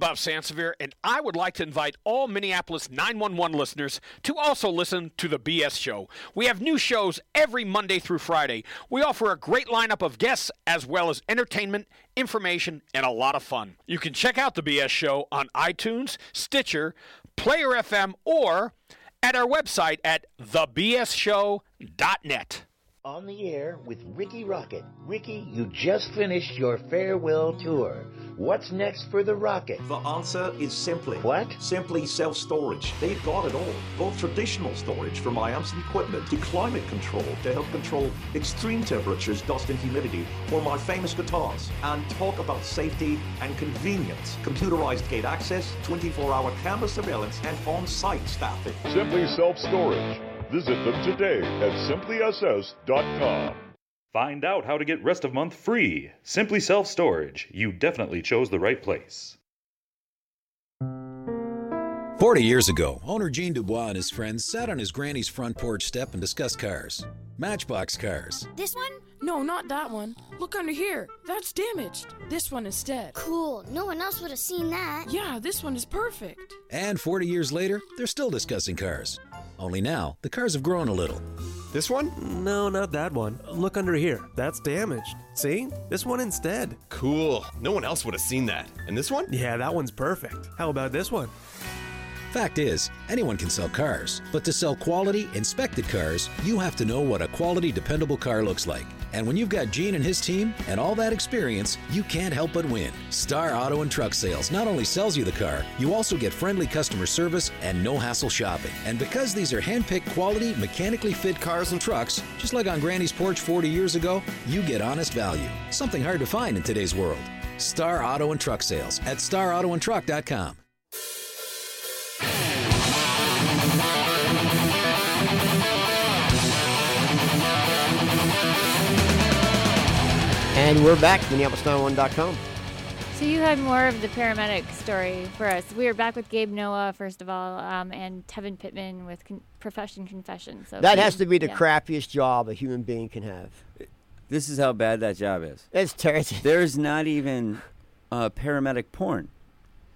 Bob Sansevere, and I would like to invite all Minneapolis 911 listeners to also listen to the BS Show. We have new shows every Monday through Friday. We offer a great lineup of guests as well as entertainment, information, and a lot of fun. You can check out the BS Show on iTunes, Stitcher, Player FM, or at our website at thebsshow.net. On the air with Ricky Rocket. Ricky, you just finished your farewell tour. What's next for the Rocket? The answer is simply. What? Simply self storage. They've got it all. Both traditional storage for my amps and equipment to climate control to help control extreme temperatures, dust, and humidity for my famous guitars. And talk about safety and convenience. Computerized gate access, 24 hour camera surveillance, and on site staffing. Simply Self Storage. Visit them today at simplyss.com. Find out how to get rest of month free. Simply Self Storage. You definitely chose the right place. 40 years ago, owner Gene Dubois and his friends sat on his granny's front porch step and discussed cars. Matchbox cars. This one? No, not that one. Look under here. That's damaged. This one instead. Cool. No one else would have seen that. Yeah, this one is perfect. And 40 years later, they're still discussing cars. Only now, the cars have grown a little. This one? No, not that one. Look under here. That's damaged. See? This one instead. Cool. No one else would have seen that. And this one? Yeah, that one's perfect. How about this one? Fact is, anyone can sell cars, but to sell quality, inspected cars, you have to know what a quality, dependable car looks like. And when you've got Gene and his team and all that experience, you can't help but win. Star Auto and Truck Sales not only sells you the car, you also get friendly customer service and no hassle shopping. And because these are hand-picked quality, mechanically fit cars and trucks, just like on Granny's porch 40 years ago, you get honest value. Something hard to find in today's world. Star Auto and Truck Sales at starautoandtruck.com. And we're back, to Minneapolis911.com. So you had more of the paramedic story for us. We are back with Gabe Noah, first of all, um, and Tevin Pittman with con- Profession Confession. So That has to be the yeah. crappiest job a human being can have. This is how bad that job is. It's terrible. There's not even uh, paramedic porn.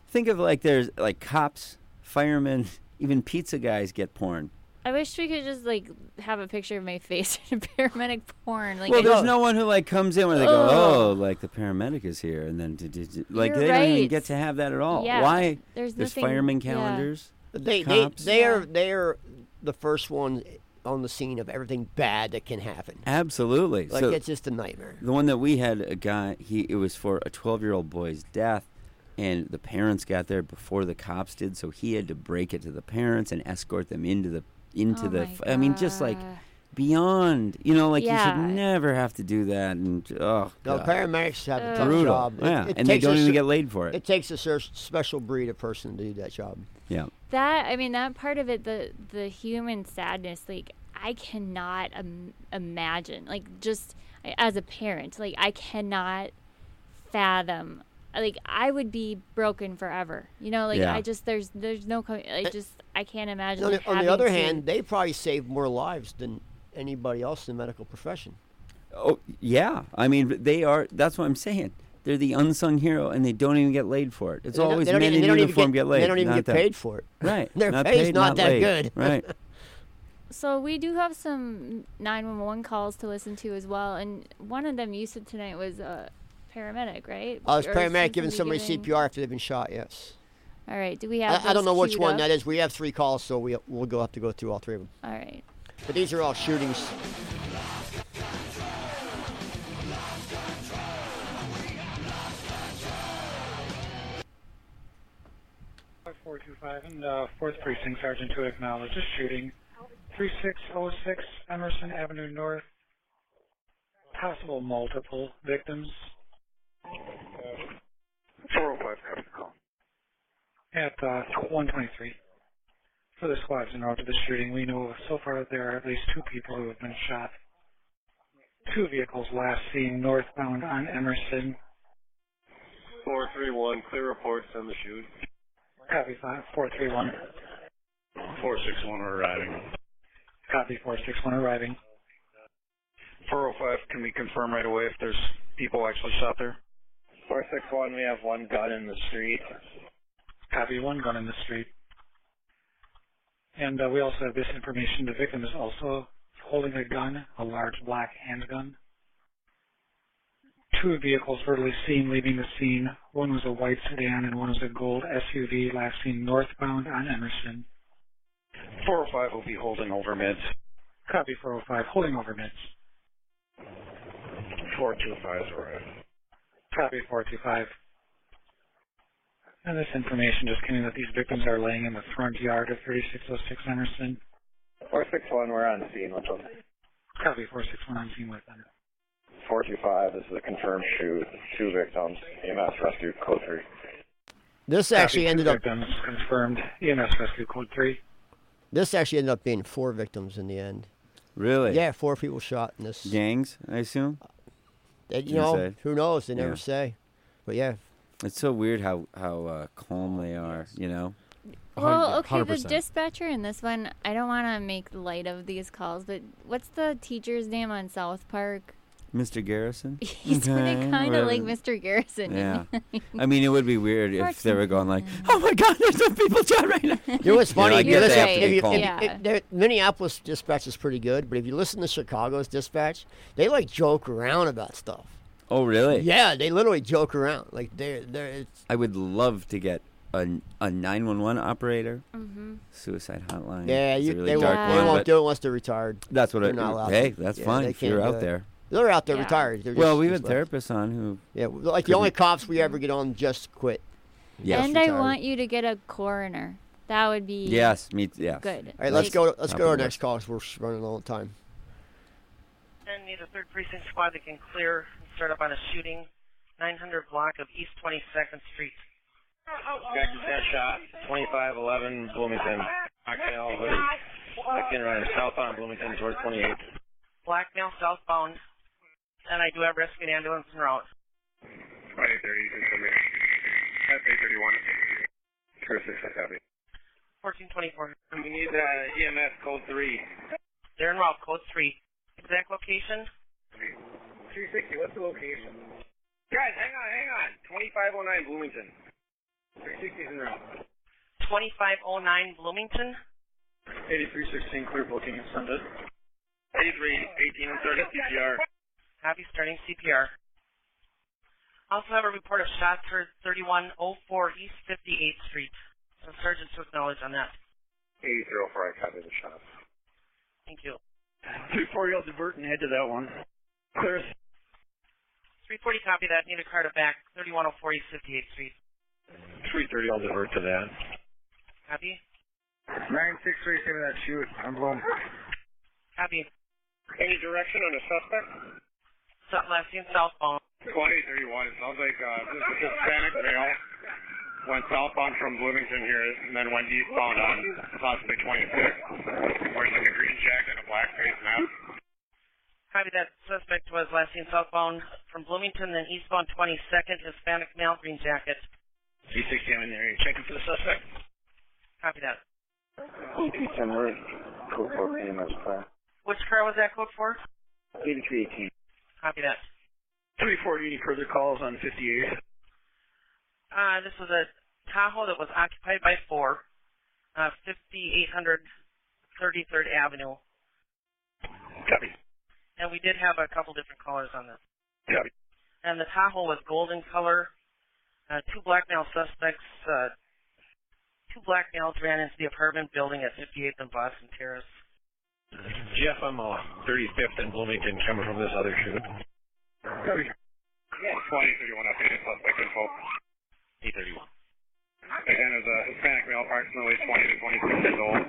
Think of like there's like cops, firemen, even pizza guys get porn. I wish we could just like have a picture of my face in paramedic porn. Like well, I there's don't- no one who like comes in where they go, oh, like the paramedic is here, and then d- d- d- like You're they don't even get to have that at all. Yeah, Why? there's there's nothing- fireman yeah. calendars. They they, cops. they are they are the first ones on the scene of everything bad that can happen. Absolutely. Like so it's just a nightmare. the one that we had, a guy, he it was for a 12 year old boy's death, and the parents got there before the cops did, so he had to break it to the parents and escort them into the into Oh the. my f- I mean, just like beyond, you know, like you should never have to do that. And oh, No, God. paramedics have a tough brutal. job. It- Yeah, it and they takes a don't even cer- get laid for it. It takes a cer- special breed of person to do that job. yeah. that I mean that part of it the the human sadness like I cannot Im- imagine like just as a parent like I cannot fathom like I would be broken forever you know like Yeah. I just there's there's no I just I can't imagine On the, on the other to- hand, they probably save more lives than anybody else in the medical profession. Oh yeah, I mean they are. That's what I'm saying. They're the unsung hero, and they don't even get laid for it. It's They always they don't men even- in they don't even uniform get- get, laid. they don't even not get them. paid for it. Right. Their not pay's paid, not that laid. good. Right. So we do have some 911 calls to listen to as well, and one of them you said tonight was a paramedic, right? I was Or paramedic giving somebody giving- CPR after they've been shot. Yes. All right. Do we have? I, I don't know which one up? that is. We have three calls, so we we'll go have to go through all three of them. All right. But these are all shootings. Four two five and uh, fourth precinct sergeant to acknowledge a shooting. Three six oh six Emerson Avenue North. Possible multiple victims. Four oh five copy the call. At uh, one twenty three. For the squads in route to the shooting, we know so far that there are at least two people who have been shot. Two vehicles last seen northbound on Emerson. 431, clear reports on the shoot. Copy five four three one. 461, we're arriving. Copy four six one arriving. 405, can we confirm right away if there's people actually shot there? 461, we have one gun in the street. Copy one gun in the street. And uh, we also have this information. The victim is also holding a gun, a large black handgun. Two vehicles were seen leaving the scene. One was a white sedan and one was a gold SUV last seen northbound on Emerson. 405 will be holding over mids. Copy 405, holding over mids. 425 is arrived. Copy 425. And this information just came in that these victims are laying in the front yard of 3606 Emerson. 461, we're on scene with them. Copy 461 on scene with them. 425, this is a confirmed shoot. Two victims. EMS rescue code 3. This actually two ended up. victims confirmed. EMS rescue code 3. This actually ended up being four victims in the end. Really? Yeah, four people shot in this. Gangs, I assume. They- you You know, say? who knows? They never Yeah. say. But yeah, It's so weird how how uh, calm they are. You know. Well, okay, the dispatcher in this one, I don't want to make light of these calls, but what's the teacher's name on South Park? Mr. Garrison. He's Okay, kind of like. Mr. Garrison. Yeah. I mean, it would be weird if they were going like, "Oh my God, there's some people shot right now." You know what's funny? I you guess they listen- have to if you- calm. if- Yeah. if- there- Minneapolis dispatch is pretty good, but if you listen to Chicago's dispatch, they like joke around about stuff. Oh, really? Yeah, they literally joke around. Like they're they're. It's, I would love to get a a nine one one operator. Mm-hmm. Suicide hotline. yeah, you, really they won't. dark They won't do it once they're retired. That's what They're I. not allowed Hey, that's Yeah, fine if you're can't out it. there. They're out there Yeah. retired. They're Well, just- we've just had left. therapists on who. Yeah, well, like the only cops we ever get on just quit. Yes. and I want you to get a coroner. That would be Yes, me. Yes. good. All right, let's Like- go. Let's go to our of the next call 'cause we're running all the time. And need a third precinct squad that can clear and start up on a shooting. 900 block of East 22nd Street. Guy just got shot. 2511 Bloomington. Cocktail. Second runner southbound Bloomington towards 28. Blackmail southbound. And I do have rescue and ambulance en route. Right there, you can come in. That's 831. Clear 6, I copy. 1424. We need uh, EMS code 3. They're en route, code 3. Exact location? 360, what's the location? Guys, hang on, hang on. 2509 Bloomington. 360's en route. 2509 Bloomington. 8316, clear booking extended. 83, 18 and 30 CPR. Copy, starting CPR. I Also have a report of shots heard 3104 East 58th Street. So Sergeant took knowledge on that. 8004, I copy the shots. Thank you. 340, I'll divert and head to that one. Clear. 340 copy that. Need a car to back. 3104 East 58th Street. 330, I'll divert to that. Copy. 963, give me that shoot. I'm blown. Copy. Any direction on the suspect? So, last seen southbound. 2031, it sounds like uh, this is Hispanic male. Went southbound from Bloomington here and then went eastbound on possibly 26. Wearing like a green jacket and a black face mask. Copy that. Suspect was last seen southbound from Bloomington, then eastbound 22nd, Hispanic male, green jacket. C60, I'm in there. You checking for the suspect? Copy that. Ten word. Code 4 EMS plan. Which car was that code for? 8318. Copy that. 340, any further calls on 58? Uh, this was a Tahoe that was occupied by four, uh, 5800 33rd Avenue. Copy. And we did have a couple different colors on this. Copy. And the Tahoe was golden color. Uh, two black male suspects, uh, two black males ran into the apartment building at 58th and Boston Terrace. Jeff, I'm uh, 35th in Bloomington coming from this other shoot. Copy. 2031 updated suspect info. 831. Again, is a Hispanic male, approximately 20 to 26 years old.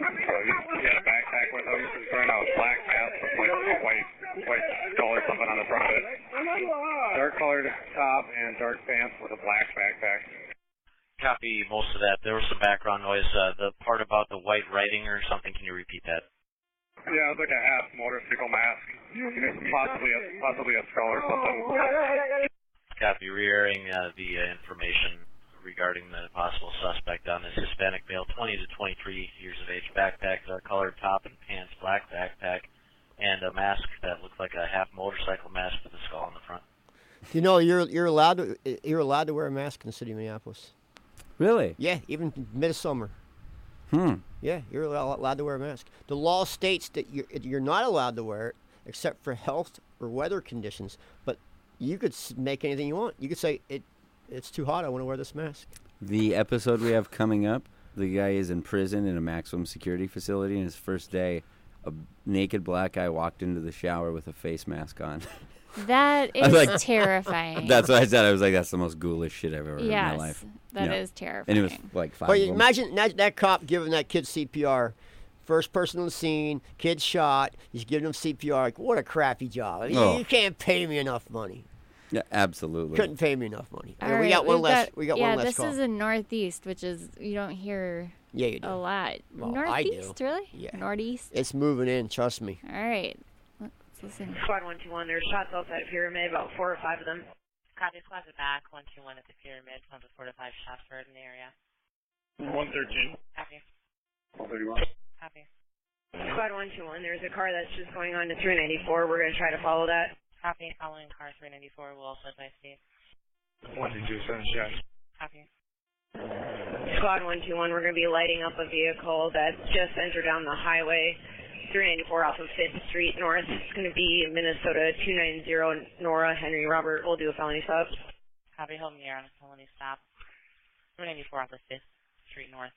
So he, he had a backpack with him. He's wearing a black mask with like a white, white skull or something on the front of it. Dark colored top and dark pants with a black backpack. Copy most of that. There was some background noise. Uh, the part about the white writing or something, can you repeat that? Yeah, it's like a half motorcycle mask. Possibly a, possibly a skull or something. Copy. Re-airing uh, the uh, information regarding the possible suspect on this Hispanic male, 20 to 23 years of age, backpack, dark colored top and pants, black backpack, and a mask that looked like a half motorcycle mask with a skull on the front. You know, you're you're allowed to you're allowed to wear a mask in the city of Minneapolis. Really? Yeah, even midsummer. Hmm. Yeah, you're allow- allowed to wear a mask. The law states that you're you're not allowed to wear it except for health or weather conditions. But you could make anything you want. You could say it it's too hot. I want to wear this mask. The episode we have coming up, the guy is in prison in a maximum security facility, and his first day, a naked black guy walked into the shower with a face mask on. That I was is like- terrifying. That's what I said. I was like, that's the most ghoulish shit I've ever heard in my life. that that is is And it was like five. But of imagine that, that cop giving that kid CPR. First person on the scene, kid shot. He's giving him CPR. Like, what a crappy job. You- Oh. You can't pay me enough money. Yeah, absolutely. Couldn't pay me enough money. All And we right, got one less. got- we got yeah, one less Yeah, this call. is in Northeast, which is you don't hear Yeah, you do. a lot. Well, I do. Northeast, really? Yeah. Northeast. It's moving in. Trust me. All right. Let's listen. Squad 121, there's shots outside of Pyramid, about four or five of them. Copy squads are back. 121 at the pyramid. One to four to five shots heard in the area. 113. Copy. 131. Copy. Squad 121, there's a car that's just going on to 394. We're going to try to follow that. Copy. Following car 394 we'll also advise speed. 127 shots. Copy. Squad 121, we're going to be lighting up a vehicle that just entered down the highway 394 off of 5th Street North. It's going to be Minnesota 290 Nora Henry Robert. We'll do a felony stop. Copy. Home near on a felony stop. 394 off of 5th Street North.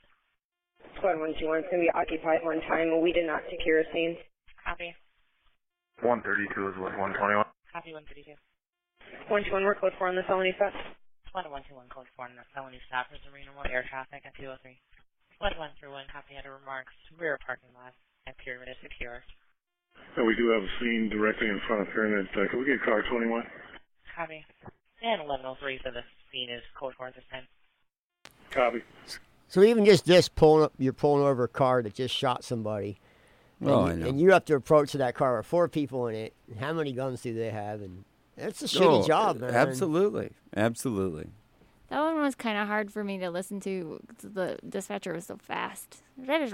Squad 121 is going to be occupied one time. We did not secure a scene. Copy. 132 is what 121. Copy 132. 121, we're code 4 on the felony stop. Squad 121 code 4 on the felony stop. There's a Reno 1 air traffic at 203. Squad 131 copy had remarks. Rear parking lot at pyramid is secure. So we do have a scene directly in front of Pyramid. Uh, can we get car 21? Copy. And 1103 for the scene is code 4 at this time. Copy. So even just this pulling up, you're pulling over a car that just shot somebody. And Oh, you, I know. And you have to approach that car with four people in it. How many guns do they have? And that's a shitty Oh, job, man. Absolutely. Absolutely. That one was kind of hard for me to listen to. The dispatcher was so fast. I should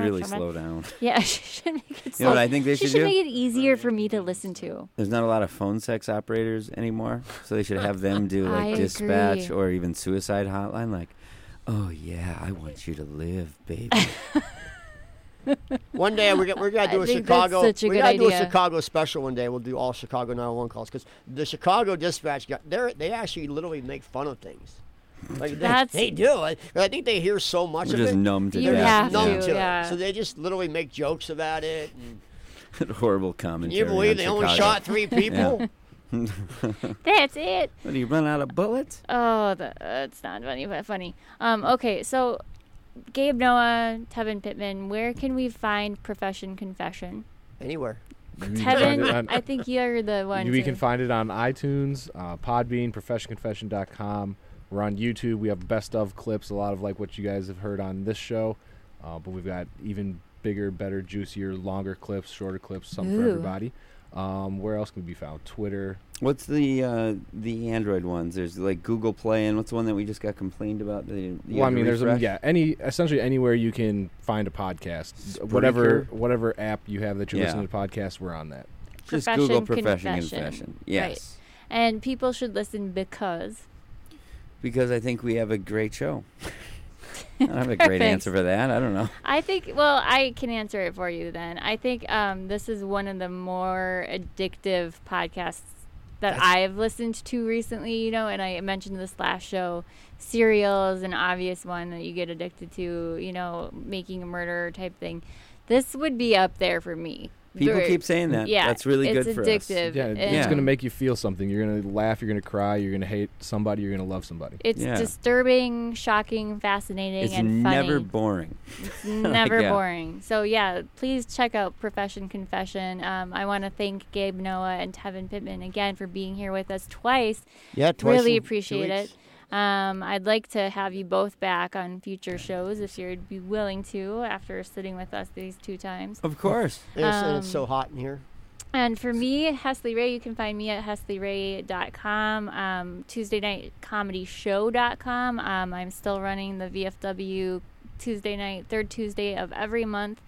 really slow down. Yeah, she should make it You know what I think they she should should do? make it easier for me to listen to. There's not a lot of phone sex operators anymore, so they should have them do like dispatch agree. or even suicide hotline. Like, oh yeah, I want you to live, baby. One day we're gonna, we're gonna do I a think that's Chicago. such a we good gotta do a. Chicago special one day. We'll do all Chicago 911 calls because the Chicago dispatch got they they actually literally make fun of things. Like they, That's- they do. I, I think they hear so much of just it. numb to You they're death. just have numb to, to yeah. it. So they just literally make jokes about it. And Horrible can commentary. you believe on they only shot three people? Yeah. That's it. what, do you run out of bullets? Oh, the, it's not funny, but funny. Um, okay, so Gabe Noah, Tevin Pittman, where can we find Profession Confession? Anywhere. You Tevin, on- I think you're the one. We to- can find it on iTunes, uh, Podbean, ProfessionConfession.com. We're on YouTube. We have best of clips, a lot of like what you guys have heard on this show, uh, but we've got even bigger, better, juicier, longer clips, shorter clips, some for everybody. Um, where else can we be found? Twitter. What's the uh, the Android ones? There's like Google Play, and what's the one that we just got complained about? That you you Well, I had to mean, there's a, yeah, any essentially anywhere you can find a podcast, whatever whatever app you have that you're Yeah. listening to podcasts, we're on that. Just Profession Google Profession Confession. Confession. Right. Yes, And people should listen because. because I think we have a great show. I don't have a great answer for that. I don't know. I think, well, I can answer it for you then. I think um, this is one of the more addictive podcasts that I've listened to recently, you know, and I mentioned this last show. Serial is an obvious one that you get addicted to, you know, making a murder type thing. This would be up there for me. People keep saying that. Yeah, That's really it's good for us. addictive. Yeah, it's going to make you feel something. You're going to laugh. You're going to cry. You're going to hate somebody. You're going to love somebody. It's Yeah. disturbing, shocking, fascinating, It's and funny. never boring. It's Like, never yeah. boring. So yeah, please check out Profession Confession. Um, I want to thank Gabe Noah and Tevin Pittman again for being here with us twice. Yeah, twice Really in two appreciate it. Weeks. Um, I'd like to have you both back on future shows if you'd be willing to after sitting with us these two times. Of course. Yes, and it's Um, so hot in here. And for me, Hesley Ray, you can find me at hesleyray.com, um, Tuesday night comedy show.com. Um, I'm still running the VFW Tuesday night, third Tuesday of every month.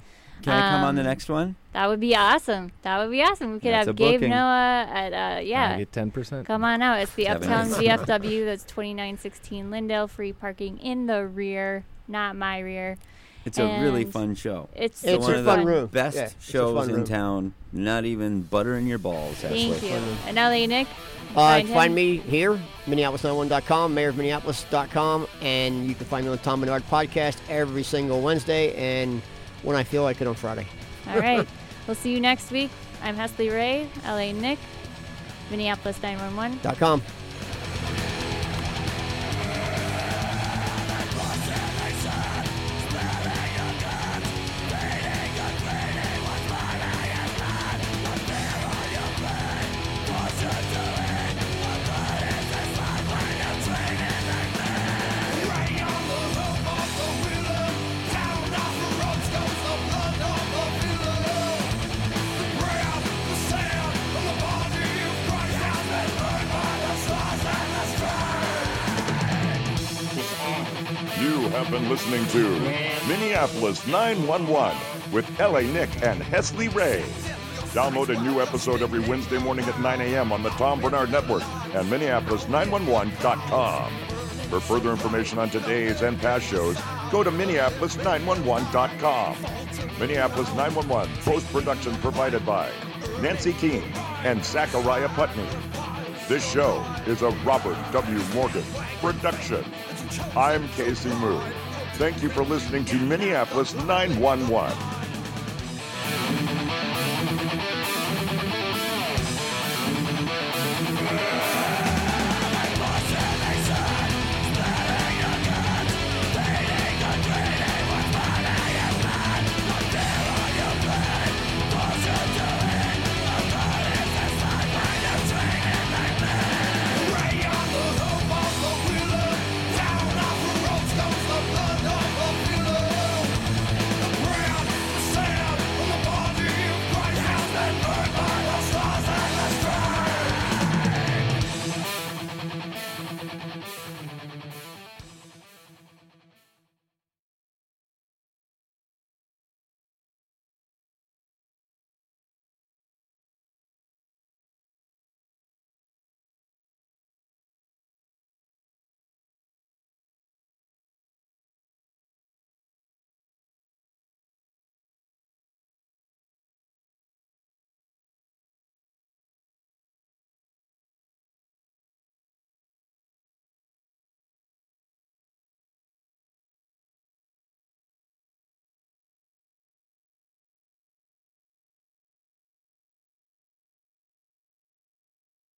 Can I come on the Um, next one? That would be awesome. That would be awesome. We could That's have Gabe booking. Noah at, uh, yeah. I get 10%. Come on out. It's the Seven Uptown is- VFW. That's 2916 Lyndale. Free parking in the rear, not my rear. It's a really fun show. It's one super of the fun. room. best Yeah, shows in room. town. Not even buttering your balls. Thank Hesley. you. And LA Nick? Uh, him. find me here, Minneapolis91.com, mayorofminneapolis.com, and you can find me on the Tom Barnard podcast every single Wednesday and when I feel like it on Friday. All right. we'll see you next week. I'm Hesley Ray, LA Nick, Minneapolis911.com. Minneapolis 911 with LA Nick and Hesley Ray. Download a new episode every Wednesday morning at 9 a.m. on the Tom Barnard Network and Minneapolis911.com. For further information on today's and past shows, go to Minneapolis911.com. Minneapolis 911 post production provided by Nancy King and Zachariah Putney. This show is a Robert W. Morgan production. I'm Casey Moo. Thank you for listening to Minneapolis 911.